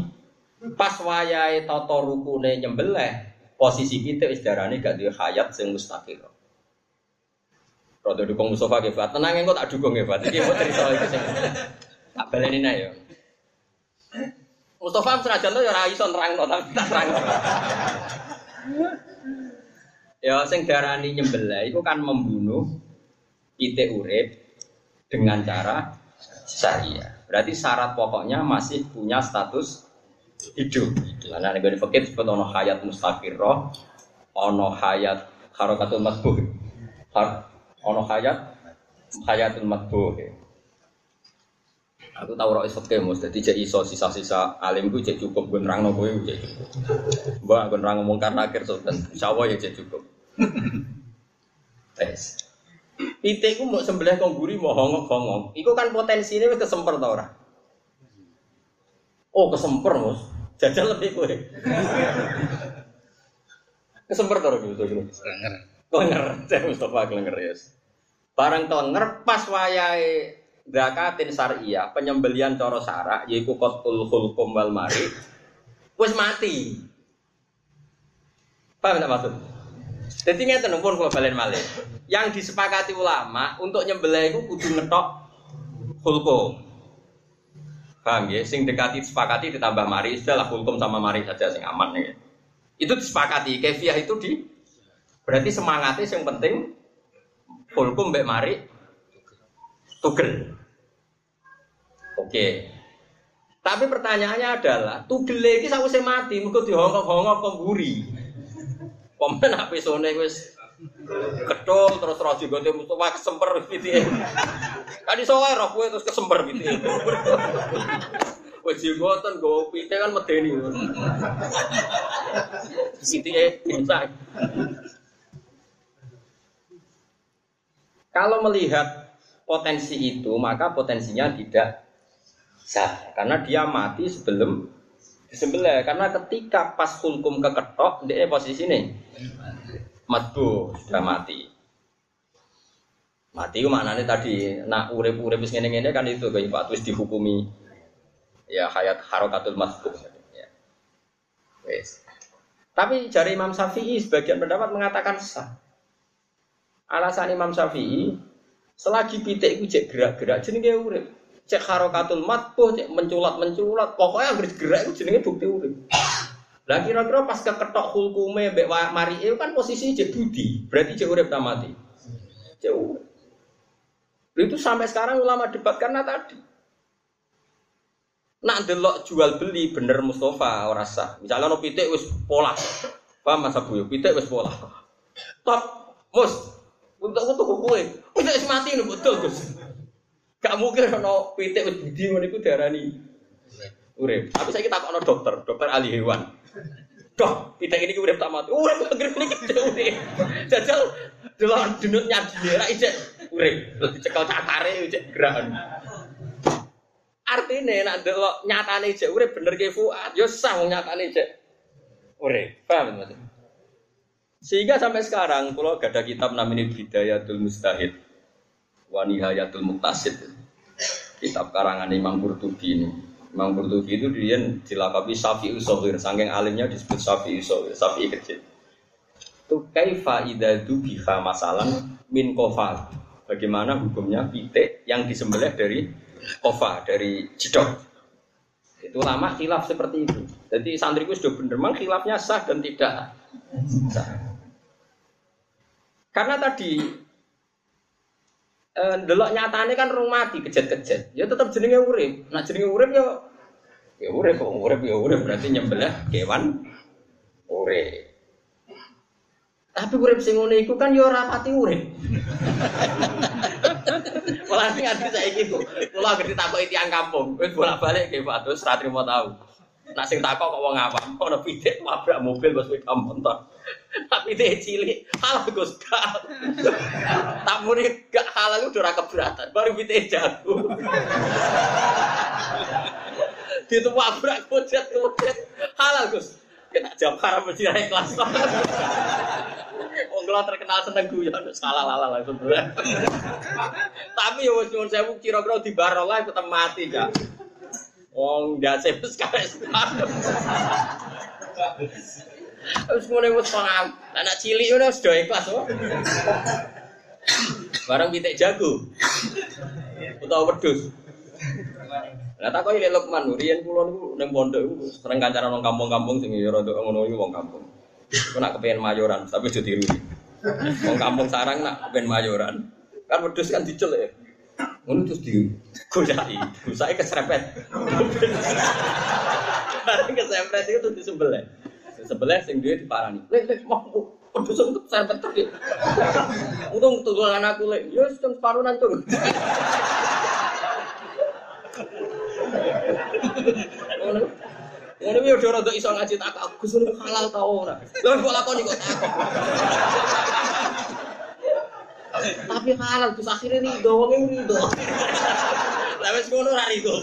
Pas wayahe tata rukune nyembelih, posisi kita wis darane gak duwe hayat sing mustaqil. Rodo dukung Mustafa ke Fat. Tenang engko tak dukung Fat. Iki mau cerita sing tak nek ya. Mustafa senajan to ya ora iso nerangno tapi tak. Ya sing darani nyembelih itu kan membunuh pitik urip dengan cara syariah. Berarti syarat pokoknya masih punya status hidup. Karena nih fakir disebut ono hayat mustaqirroh, ono hayat harokatul masbuh, har Ono hayat hayatul matbuh. Aku tahu roh isot kemus, jadi cek iso sisa-sisa alim gue cek cukup gue nerang nopo gue cek cukup. Mbak gue nerang ngomong karena akhir sultan, sawah ya cek cukup. Tes. Pitik ku mau sembelih kongguri mau hongok hongok. Iku kan potensi ini kesemper tau ora? Oh kesemper mus, jajal lebih gue. kesemper tau gitu gitu. Kelenger. Kelenger, saya Mustafa kelenger ya. Barang kelenger pas wayai zakatin syariah penyembelian coro sara yaitu kotul hulkum wal mari wis mati. Paham tak maksud? Jadi ngeten pun kalau balen malih yang disepakati ulama untuk nyembelih itu kudu ngetok hulkum paham ya? Sing dekati sepakati ditambah mari istilah hulkum sama mari saja sing aman ya. Itu disepakati kefiah itu di berarti semangatnya yang penting hulkum mbek mari tugel. Oke. Tapi pertanyaannya adalah, tugel iki sakwise mati, mergo dihongkok-hongkok pemburi. Komen HP sone wis ketul terus roh juga dia mustafa kesemper kan iso wae roh kowe terus gitu wis jigoten go pite kan medeni sithik insight kalau melihat potensi itu, maka potensinya tidak sah. Karena dia mati sebelum disembelih. Karena ketika pas hukum keketok, dia posisi ini matbu sudah mati. Mati mana nih tadi nak urep urep bis ngene ngene kan itu kayak pak terus dihukumi ya hayat harokatul matbu. Ya. Wes. Tapi jari Imam Syafi'i sebagian pendapat mengatakan sah. Alasan Imam Syafi'i Selagi pitik itu cek gerak-gerak jenenge urip. Cek harokatul matbuh, cek menculat-menculat, pokoknya yang gerak itu jenenge bukti urip. Lah kira-kira pas keketok hukume mbek mari itu kan posisi cek budi, berarti cek urip tak mati. Cek urip. Itu sampai sekarang ulama debat karena tadi. Nak delok jual beli bener Mustafa ora sah. Misalnya no pitik wis pola. Paham Mas Abu? Pitik wis pola. Top, Mus, untuk untuk kue, udah mati nih betul Gus. Gak mungkin ono pitik wis budi ngono iku diarani urip. Tapi saya kita kok dokter, dokter ahli hewan. Dok, pitik ini urip tak mati. Urip kok grip iki urip. Jajal delok denut nyadi ra ijek urip. Dicekel cakare ijek gerakan. Artinya nak delok nyatane ijek urip bener ke Fuad, yo sah nyatane ijek urip. Paham maksudnya? Sehingga sampai sekarang kalau gak ada kitab namanya Bidayatul Mustahid wa Nihayatul Muktasid. Kitab karangan Imam Qurtubi ini. Imam Qurtubi itu dia dilakabi Syafi'i Usohir. Saking alimnya disebut Syafi'i Usohir, Syafi'i kecil. Itu kaifa idadu biha masalan min kofa. Bagaimana hukumnya pitik yang disembelih dari kofa, dari jidok. Itu lama khilaf seperti itu. Jadi santriku sudah bener, memang khilafnya sah dan tidak. Karena tadi eh, delok nyatane kan rung mati kejet-kejet. Ya tetap jenenge urip. Nah jenenge urip ya ya urip kok urip ya urip berarti nyembelih kewan urip. Tapi urip sing ngene iku kan ya ora pati urip. Malah sing ati saiki kok. Kula gede takoki tiyang kampung, wis bolak-balik ke Pak Dus ra trimo tau. Nak sing takok kok wong apa? Ono pitik mabrak mobil wis kampung tapi dia cilik, halal Gus. Tak muni gak halal udah ora keberatan, baru kita jago. Itu wabrak kucet kucet, halal Gus. Kita jawab haram mesti naik kelas. Wong terkenal seneng guyon, salah lala langsung berat. Tapi ya wis nyuwun sewu kira-kira di barolah tetep mati gak. Wong ndase wis kares. Terus mulai wis paham. Anak cilik udah sudah ikhlas oh. Barang pitik jago. Utawa wedhus. Lah tak kok Lukman, riyen kula niku ning pondok iku sering kancaran wong kampung-kampung sing ya rada ngono iku wong kampung. Aku nak kepengen mayoran, tapi aja tiru. Wong kampung sarang nak kepengen mayoran. Kan wedhus kan dicel ya. Ngono terus di godai, gusake keserempet. Bareng keserempet itu disembelih. Sebelah sing duwe diparani. Lek lek mau Pedus untuk saya petek ya. Untung tungguan aku lek. Ya setengah separuh nanti. Ngono iki udah rada iso ngaji tak Gus niku halal ta ora. Lah kok lakoni kok takok. Tapi halal Gus akhirnya rido wong rido. Lah wis ngono ora rido.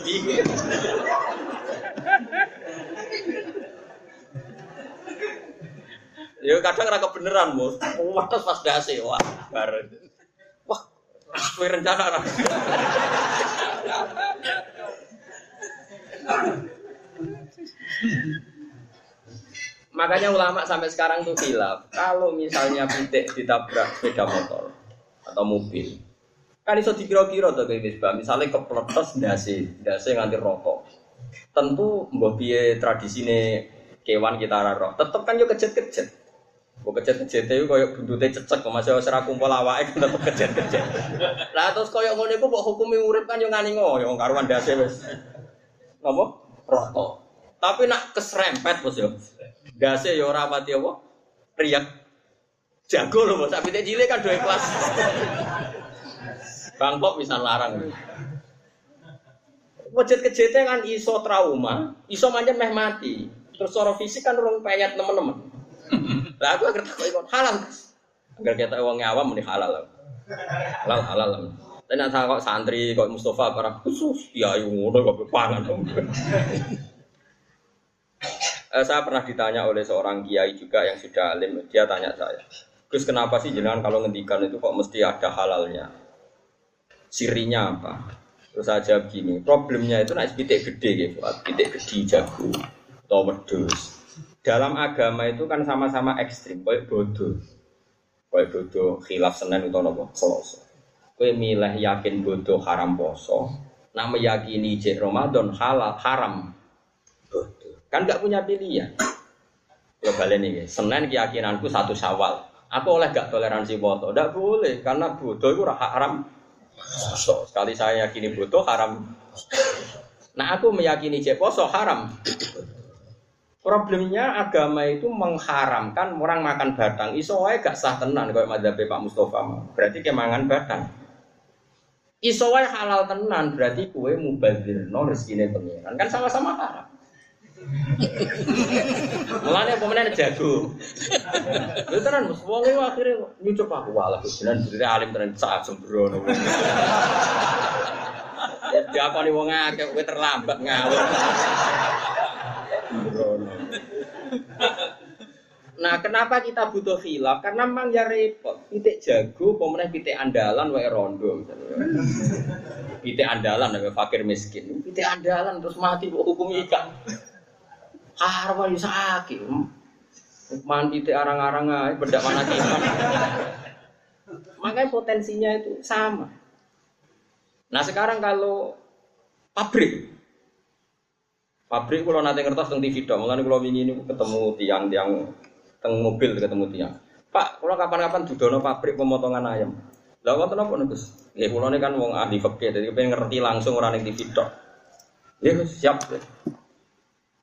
Ya kadang ora kebeneran, Bos. Wah, pas dase wah, bareng. Wah, kowe rencana ora. Makanya ulama sampai sekarang tuh bilang, kalau misalnya pitik ditabrak sepeda motor atau mobil, kan iso dikira-kira tuh kayak gitu, misalnya kepletes dasi, dasi nganti rokok. Tentu mbok piye tradisine kewan kita roh, tetep kan yo kejet-kejet. Mbok kejet-kejet itu koyo buntute cecek kok masih ora kumpul awake tetep kejet-kejet. Lah terus koyo ngono iku mbok hukumi urip kan yo ngani ngoyo karuan dasi wis. Napa? Rokok. Tapi nak keserempet bos yo. Dase ya ora pati apa? Riak. Jago loh tapi cilik kan dua kelas. Bangkok bisa larang. Wajat kejete kan iso trauma, iso manjat meh mati. Terus secara fisik kan orang payat teman-teman. Lah aku agar takut ikut halal. Agar kita uangnya awam mending halal. Halal halal. Tapi nak kok santri kok Mustafa para khusus ya ngono kok pangan. Eh, saya pernah ditanya oleh seorang kiai juga yang sudah alim, dia tanya saya, Gus kenapa sih jenengan kalau ngendikan itu kok mesti ada halalnya? Sirinya apa? Terus saya jawab gini, problemnya itu naik pitik gede gitu, pitik gede jago, atau wedus. Dalam agama itu kan sama-sama ekstrim, kayak bodoh. Kayak bodoh, khilaf senen atau nopo, selesai. Kue milih yakin bodoh haram poso, nama meyakini jek Ramadan halal haram bodoh. Kan nggak punya pilihan. Ya balen ini, Senin keyakinanku satu Syawal. Aku oleh gak toleransi foto? Tidak boleh, karena bodoh itu haram. So, sekali saya yakini bodoh haram. Nah aku meyakini jeposo haram. Problemnya agama itu mengharamkan orang makan batang. Iso wae gak sah tenan kayak madzhab Pak Mustafa. Berarti kemangan batang. Iso wae halal tenan berarti kue mubadzirno rezekine pengiran. Kan sama-sama haram. Mulane apa jago. Lha tenan Mas, wong e akhire nyucup aku walah beneran bener alim tenan sak sembrono. Ya diakoni wong akeh kowe terlambat ngawur. Nah, kenapa kita butuh khilaf? Karena memang ya repot. Pitik jago, pemenang pitik andalan, wae rondo. Pitik andalan, wae fakir miskin. Pitik andalan terus mati, hukum ikan. Arwah yo sakit. Mandi ti arang-arang ae bedak mana kiman. Makanya potensinya itu sama. Nah sekarang kalau pabrik, pabrik kalau nanti ngertos tentang TV dong, mulai kalau ini ketemu tiang-tiang teng mobil ketemu tiang. Pak, kalau kapan-kapan dudono pabrik pemotongan ayam. Lah wonten apa Gus? Ya kula kan wong ahli fikih, jadi pengen ngerti langsung orang yang TV dok. Ya siap.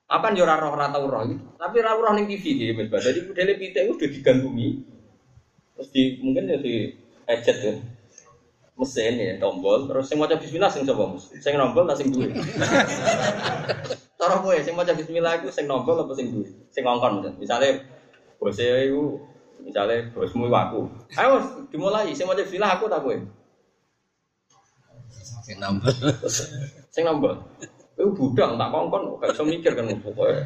Apa yo ora roh ora tau roh gitu. Tapi ora roh ning TV iki Mas Jadi modele pitik udah digantumi. Terus di mungkin ya di ejet ya. Mesin ya tombol terus sing maca bismillah sing sapa Mas? Sing nombol ta sing duwe? Cara kowe sing maca bismillah iku sing nombol apa sing duwe? Sing ngongkon Misale bose iku misale bosmu aku. Ayo dimulai sing maca bismillah aku ta kowe? Sing nombol. Sing nombol. Itu budang tak kongkon gak bisa mikir kan pokoknya.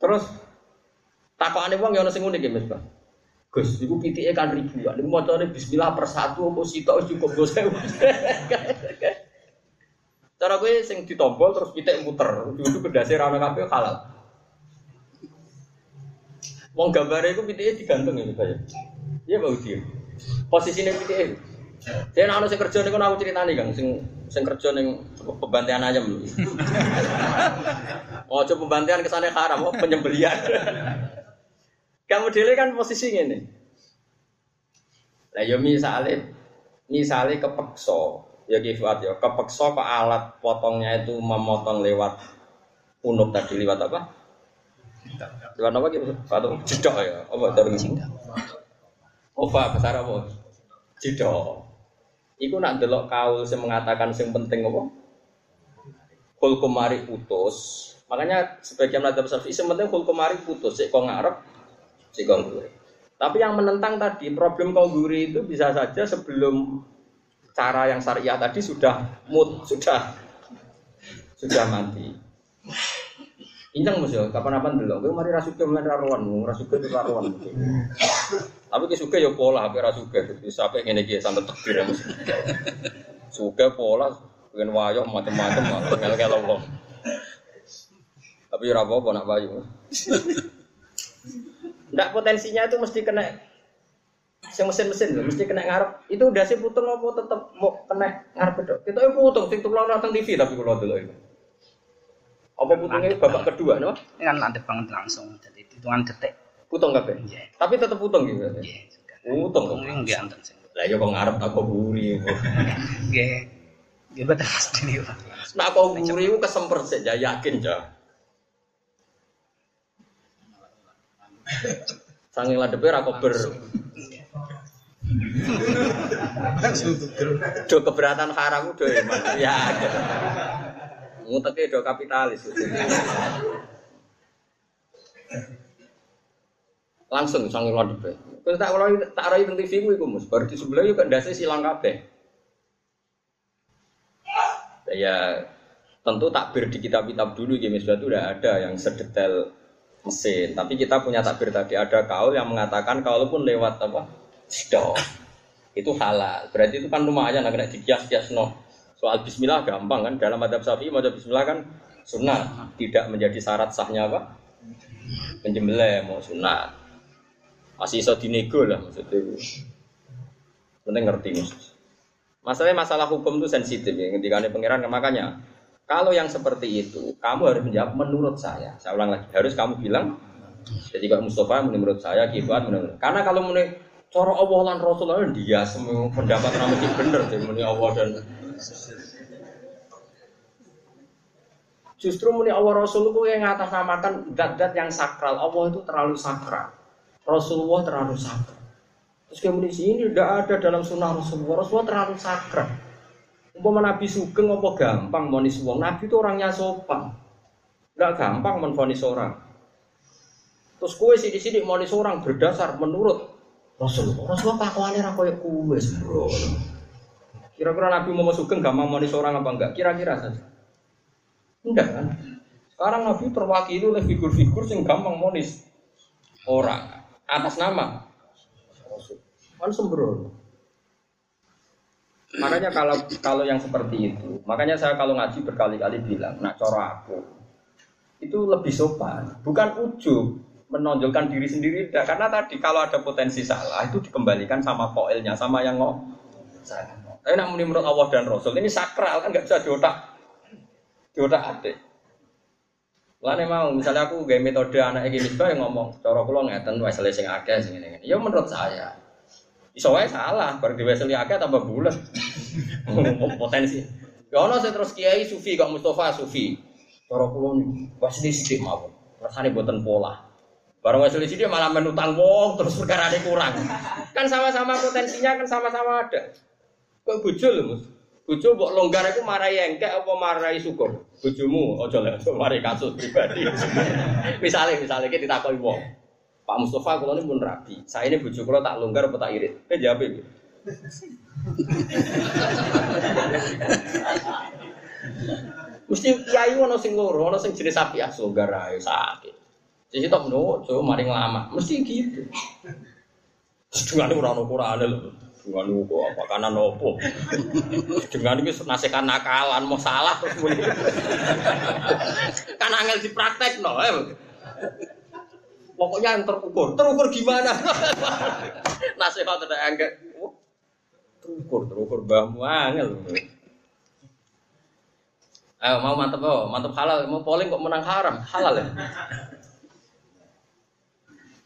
Terus takokane wong ya ono sing unik ya Mas Bang. Gus, iku pitike kan ribuan. Iku macane bismillah per satu apa sitok cukup Gus. Cara gue sing ditombol terus pitik muter, itu kedase ra ono kabeh halal. Wong gambare iku pitike digantung ya Mas. Iya Pak Udi. Posisine pitike saya nak sing kerja niku aku critani Kang, sing sing kerja ning pembantian ayam. Oh, coba pembantian ke sana haram, oh penyembelian. Kamu dele kan posisi ini. Lah yo misale misale kepeksa, ya kifat ya, kepeksa ke alat potongnya itu memotong lewat unuk tadi lewat apa? Dewan apa gitu? Atau jedok ya? Apa dari Ova besar apa? Jedok. Iku nak delok kaul sing mengatakan sing penting apa? Kul kumari putus. Makanya sebagian madhab syafi'i sing penting kul kumari putus. Sik kok ngarep, sik kok Tapi yang menentang tadi problem kongguri itu bisa saja sebelum cara yang syariah tadi sudah mut, sudah sudah mati. Incang mas ya, kapan-kapan dulu. Gue mari rasuke mulai raruan, rasuke itu. Tapi ke suka ya pola, tapi rasuke. Jadi sampai ini dia sampai tekbir ya mas. Suka pola, pengen wayo macam-macam, ngel ngel Allah. Tapi rapo apa nak bayu. Ndak potensinya itu mesti kena Sing mesin-mesin lho mesti kena ngarep. Itu udah sih putung apa tetep mau kena ngarep itu. Kita itu putung sing tulang nonton TV tapi kalau dulu itu. Apa putungnya babak kedua no? Ini kan landep banget langsung. Jadi hitungan detik. Putung kabeh. Iya. Tapi tetep putung gitu. Iya. Putung kok. Enggak anten sih. Lah ya kok ngarep tak kok buri. Nggih. Nggih betul pasti nih, Pak. Nak kok buri ku kesemper sik ya yakin ja. Sange ladepe ra kober. Do keberatan haram do eman. Ya. Nguteke do kapitalis. Langsung sange ladepe. Terus tak kalau tak rai teng TV iku Mus. Bar di sebelah yo ndase silang kabeh. Ya tentu takbir di kitab-kitab dulu ya Misbah itu udah ada yang sedetail mesin. Tapi kita punya takbir tadi ada kaul yang mengatakan kalaupun lewat apa stop itu halal. Berarti itu kan lumayan agak dikias-kias no. Soal Bismillah gampang kan dalam adab Syafi'i mau Bismillah kan sunnah tidak menjadi syarat sahnya apa penyembelih mau sunnah masih iso dinego lah maksudnya penting ngerti mus masalahnya masalah hukum itu sensitif ya ketika pangeran makanya kalau yang seperti itu, kamu harus menjawab menurut saya. Saya ulang lagi, harus kamu bilang. Jadi kalau Mustafa menurut saya, kibat menurut. Karena kalau menurut cara Allah dan Rasulullah dia semua pendapat itu benar, menurut Allah dan Justru muni Allah Rasul itu yang ngatasnamakan dat-dat yang sakral. Allah itu terlalu sakral. Rasulullah terlalu sakral. Terus kemudian sini tidak ada dalam sunnah Rasulullah. Rasulullah terlalu sakral. Umpama Nabi Sugeng apa gampang monis wong. Nabi itu orangnya sopan. Enggak gampang menfonis orang. Terus kue sih di sini monis orang berdasar menurut Rasulullah. Rasulullah kelakuannya ra koyo kue sembrono. Kira-kira Nabi mau Sugeng gampang monis orang apa enggak? Kira-kira saja. Enggak kan? Sekarang Nabi terwakili oleh figur-figur yang gampang monis orang atas nama. Kan sembrono. Makanya kalau kalau yang seperti itu, makanya saya kalau ngaji berkali-kali bilang, nak coro aku itu lebih sopan, bukan ujub menonjolkan diri sendiri, tidak. karena tadi kalau ada potensi salah itu dikembalikan sama koilnya, sama yang ngomong. Tapi nak menurut Allah dan Rasul ini sakral kan nggak bisa diotak, diotak adik. Lalu mau, misalnya aku gaya metode anak gini yang ngomong, coro kulo ngeten, wes sing akeh sing ini. Ya menurut saya, Iso wae salah, bar diweseli akeh tambah bulat. Potensi. Ya ono sing terus kiai sufi kok Mustafa sufi. Cara kula niku pasti sithik mawon. Rasane boten pola. Barang weseli sithik malah menutang wong terus perkara kurang. Kan sama-sama potensinya kan sama-sama ada. Kok bojo lho, Mas. Bojo mbok longgar iku marai engkek apa marai syukur? Bojomu aja lek mari kasus pribadi. misalnya misalnya kita ditakoki wong. Pak Mustafa kalau ini pun rapi. Saya ini bujuk kalau tak longgar atau tak irit. Eh jawab itu. Mesti kiai ono sing loro, ono sing jenis sapi as longgar ae sakit. Jadi tak no, coba mari lama. Mesti gitu. Dengan ora ono Qur'ane lho. Dengan kok apa kanan opo. Dengan iki nasekan nakalan mau salah terus muni. kan angel dipraktek no. Pokoknya yang terukur. Terukur gimana? Nasihat ada enggak. Terukur, terukur mbahmu angel. Ayo mau mantep oh, mantep halal, mau polling kok menang haram, halal ya.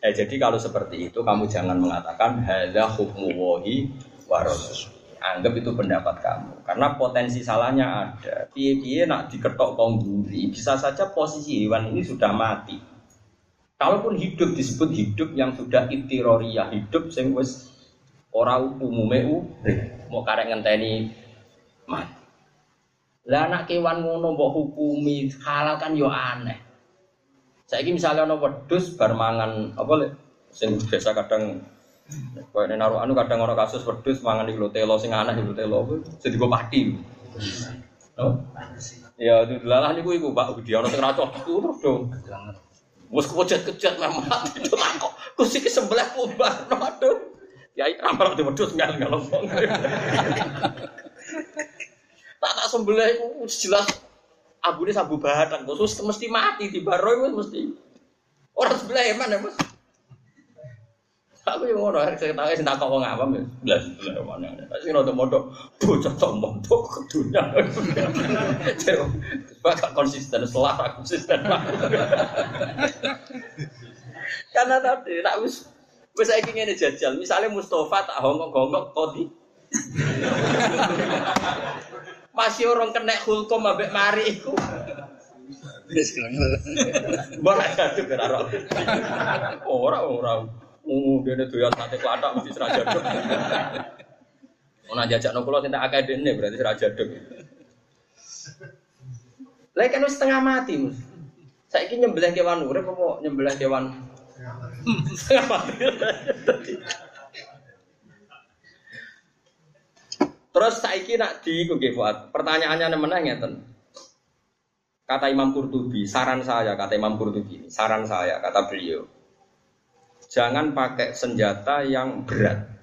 Eh, jadi kalau seperti itu kamu jangan mengatakan hadza hukmu wahi wa Anggap itu pendapat kamu. Karena potensi salahnya ada. Piye-piye nak diketok kongguri, bisa saja posisi hewan ini sudah mati Kalaupun hidup disebut hidup yang sudah itiroriyah, hidup sing wis ora umume urip. Mau karek ngenteni mati. Lah anak kewan ngono mbok hukumi halal kan yo aneh. Saiki misalnya ana wedhus bar mangan apa lek sing biasa kadang Kayak ini naruh anu kadang orang kasus wedhus mangan iku telo sing aneh iku telo sing digo pati. Oh. Ya dilalah niku iku Pak Budi ana sing ra cocok terus dong. Wes kejat-kejat memang itu takok. Kusi ke sebelah kubar aduh. Ya ramal di wedhus ngal ngal Tak tak sebelah iku jelas abune sabu bahan khusus mesti mati di baro itu mesti. Orang sebelah emang ya Mas. Aku yang ngono, saya tahu sih tak kok ngawam ya. Belas belas mana? Sing rada modok, bocah tok mondok ke dunia. Bapak konsisten, selara konsisten. Karena tadi, tak wis wis saiki ngene jajal. Misalnya Mustafa tak hongkok-hongkok kodi. Masih orang kena hulkom ambek mari iku. Wis ada tuh karo. Ora ora. Uh, dia doyan sate keladak mesti seraja dok. Mau jajak no kulo tindak akademi berarti seraja dok. Lagi kan setengah mati mus. Ingin nyembelih kewan urip apa nyembelih kewan setengah mati. Terus saiki nak di Fuad. Pertanyaannya mana ngeten. Kata Imam Qurtubi, saran saya kata Imam Qurtubi ini, saran saya kata beliau jangan pakai senjata yang berat.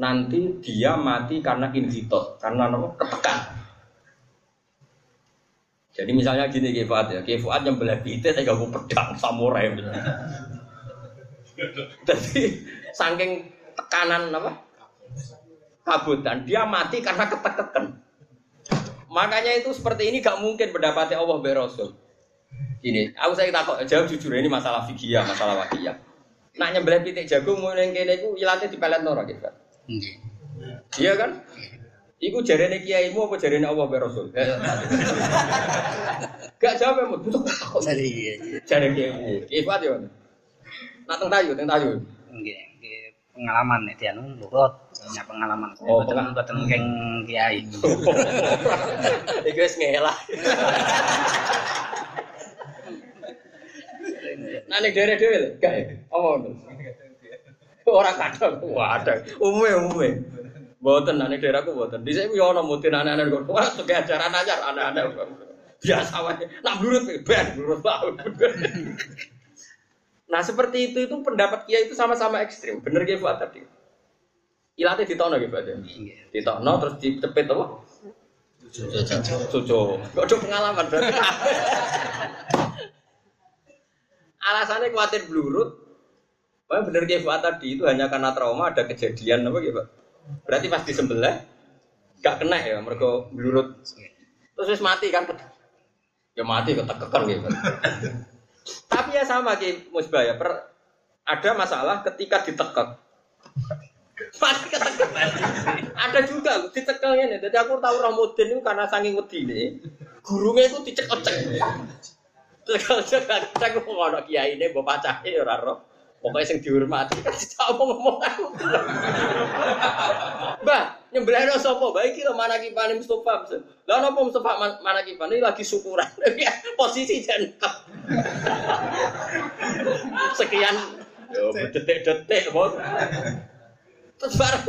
Nanti dia mati karena inhitot, karena apa? ketekan. Jadi misalnya gini Ki Fuad ya, Ki Fuad yang belah saya gak pedang samurai Jadi saking tekanan apa? Kabutan, dia mati karena ketekan. Makanya itu seperti ini gak mungkin pendapatnya Allah Rasul. Ini, aku saya takut jawab jujur ini masalah fikih, masalah wakiyah. Nak nyembelih pitik jagung mau yang kene iku ilate dipelet ora gitu. Nggih. Iya kan? Iku jarene kiaimu apa jarene Allah be Rasul? Gak jawab ya, butuh kok. Jare iya. Jare kiaimu. Ifat yo. Nak teng tayu, teng tayu. Nggih, pengalaman nek dianu lurut punya pengalaman. Oh, boten boten keng kiai. Iku wis ngelah. Nah ning dere dhewe lho, gak ya? Apa ngono? Ora kadang, ada. Umume umume. Mboten nek ning daerahku mboten. Dhisik yo ana mutin anak-anak kok. Ora tuh ajaran anyar anak-anak. Biasa wae. Nak blurut ben blurut Nah seperti itu itu pendapat Kiai itu sama-sama ekstrim. Bener Kiai buat tadi. Ilate ditokno nggih, Pak. Ditokno terus dicepet apa? Cucu. Kok ada pengalaman berarti. Alasannya khawatir blurut. Pokoknya bener kayak Fuad tadi itu hanya karena trauma ada kejadian apa gitu. Berarti pas disembelih gak kena ya mereka blurut. Terus wis mati kan. Ya mati ketekekan gitu. Tapi ya sama kayak musbah ya. Per, ada masalah ketika ditekek. Mati ketekek. ada juga ditekelnya nih. Jadi aku tahu Ramudin itu karena saking wedi ini. Gurunya itu dicek-cek. Kadang mau ngono kiai ini bapak pacahe ora roh. Pokoknya sing dihormati kan apa ngomong aku. Mbah, nyembelih no sapa? Baik iki mana kipane Mustofa. Lah napa Mustofa mana kipane lagi syukuran. Posisi jengkep. Sekian yo detik-detik, Bos. Terus bareng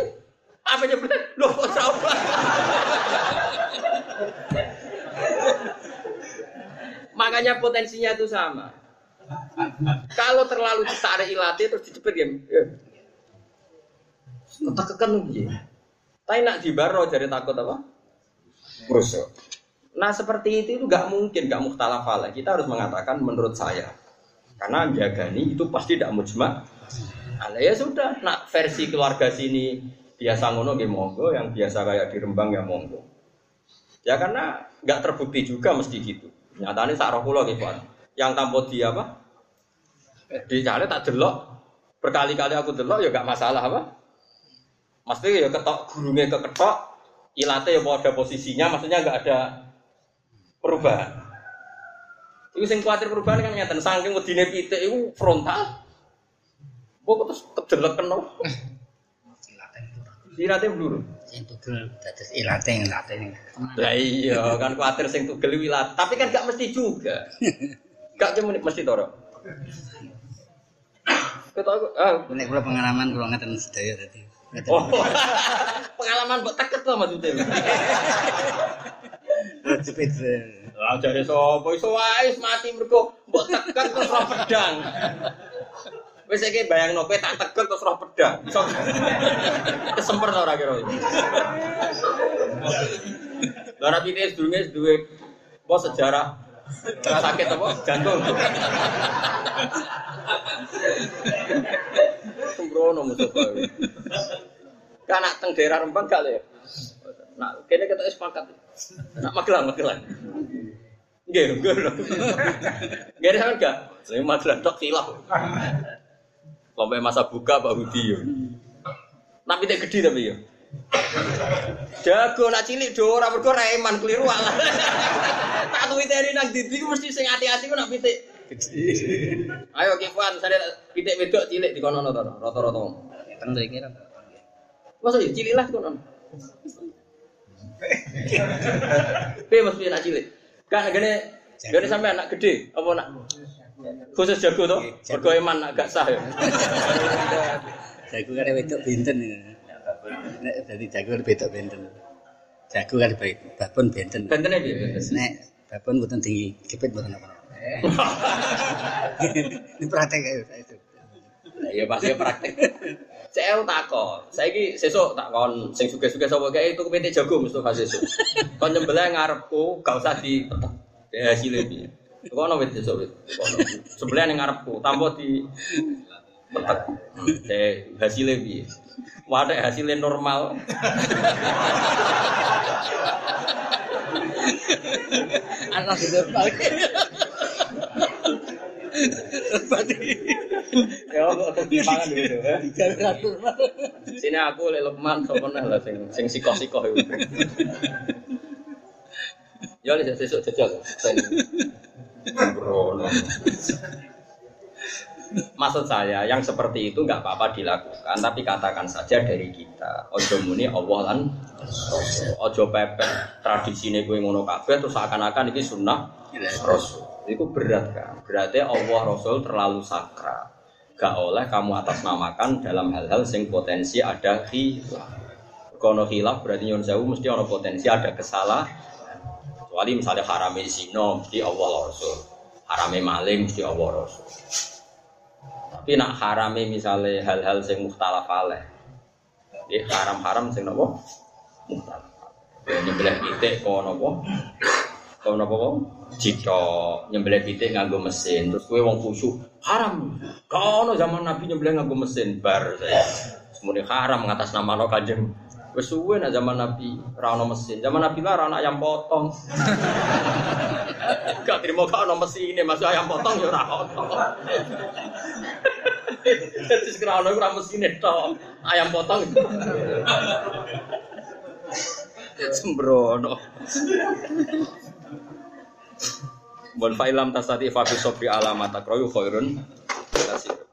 apa nyembelih? Loh kok salah. Makanya potensinya itu sama. Kalau terlalu ditarik ilatih terus dicepet ya. Ketekekan ya. Tapi nak dibaro jadi takut apa? Rusuh. Nah seperti itu itu nggak mungkin, nggak muhtalaf Kita harus mengatakan menurut saya, karena jagani itu pasti tidak mujma. Nah, ya sudah, nak versi keluarga sini biasa ngono ya monggo, yang biasa kayak di Rembang ya monggo. Ya karena nggak terbukti juga mesti gitu. Nyatane sak roh kula nggih, Yang tanpa dia apa? Di cale tak delok. Berkali-kali aku delok ya gak masalah apa? Mesti ya ketok gurunge keketok, ilate ya ada posisinya, maksudnya gak ada perubahan. Iku sing kuatir perubahan kan nyata saking wedine pitik iku frontal. Kok terus kedelek kena. Sirate blur. Sing tugel dados ilaten ilaten. Lah iya kan kuatir sing tugel wilat, tapi kan gak mesti juga. Gak cuma mesti toro. Ketok aku ah Nek kula pengalaman kula ngeten sedaya dadi. Ngeten. Oh, pengalaman buat teket lah maksudnya. Jepit. Lah jare sapa iso wae mati mergo mbok teket terus pedang. Wis iki bayangno kowe tak teket terus roh pedang. Iso kesemper ora kira. Lah rapi ini sedurunge duwe apa sejarah sakit apa jantung. Sembrono Mustafa. Kan nak teng daerah Rembang gak le. Nak kene wis sepakat. Nak Magelang Magelang. Nggih, nggih. Nggih sampean gak? Saya Magelang tok silap. Sampai masa buka Pak Budi yo. Tapi tidak gede tapi yo. Jago nak cilik do ora mergo reman keliru alah. Tak tuwiteri nang didi ku mesti sing ati-ati ku nak pitik. Ayo Kifan, saya pitik wedok cilik di kono to rata-rata. Ngeten mriki ra. Masa ya cilik lah kono. Piye mesti nak cilik? Kan gene gene sampe anak gede apa nak khusus jago to? Mergo eman nak gak sah ya. Jago kan wedok benten. Nek dadi jago wedok benten. Jago kan baik, babon benten. Bentene piye? Nek babon mboten tinggi, kepit mboten apa. Ini praktek ayo saya itu. Iya pasti praktek. Saya takon, saiki sesuk tak kon sing suge-suge sapa kae itu kepitik jago Mustafa sesuk. Kon nyembelih ngarepku gak usah di ya hasilnya piye. Kono wit sesuk wit. Sebelah ning ngarepku, tanpa di petek. Teh hasilnya piye? Wadah hasilnya normal. Anak itu balik. Ya kok timbangan gitu. Digawe Sini aku lek Lukman sapa nah lah sing sing sikoh-sikoh iku. Ya lek sesuk jajal. Maksud saya, yang seperti itu nggak apa-apa dilakukan, tapi katakan saja dari kita. Ojo muni Allah lan. Ojo pepet tradisi ini gue ngono kabeh terus seakan-akan ini sunnah Rasul. Itu berat kan. Berarti Allah Rasul terlalu sakral. Gak oleh kamu atasnamakan dalam hal-hal sing potensi ada khilaf. Kono khilaf berarti nyon sewu mesti ono potensi ada kesalahan. Kecuali misalnya harame zina mesti Allah Rasul. Harame maling mesti Allah Rasul. Tapi nak harame misalnya hal-hal sing mukhtalaf alaih. Ini haram-haram sing napa? Mukhtalaf. Nyembelih pitik kok napa? Kok napa kok? Jika nyembelih pitik nganggo mesin, terus kowe wong khusyuk, haram. Ono zaman Nabi nyembelih nganggo mesin bar saya. Semuanya haram ngatas nama no kanjeng. Wes suwe zaman Nabi ra ono mesin. Zaman Nabi lah ra ono ayam potong. Gak terima gak ono mesin ini masuk ayam potong ya ora ono. Terus kira ono ora mesin tok. Ayam potong. Sembrono. Bon fa'ilam tasati fa fi sabri alamat akroyu khairun kasir.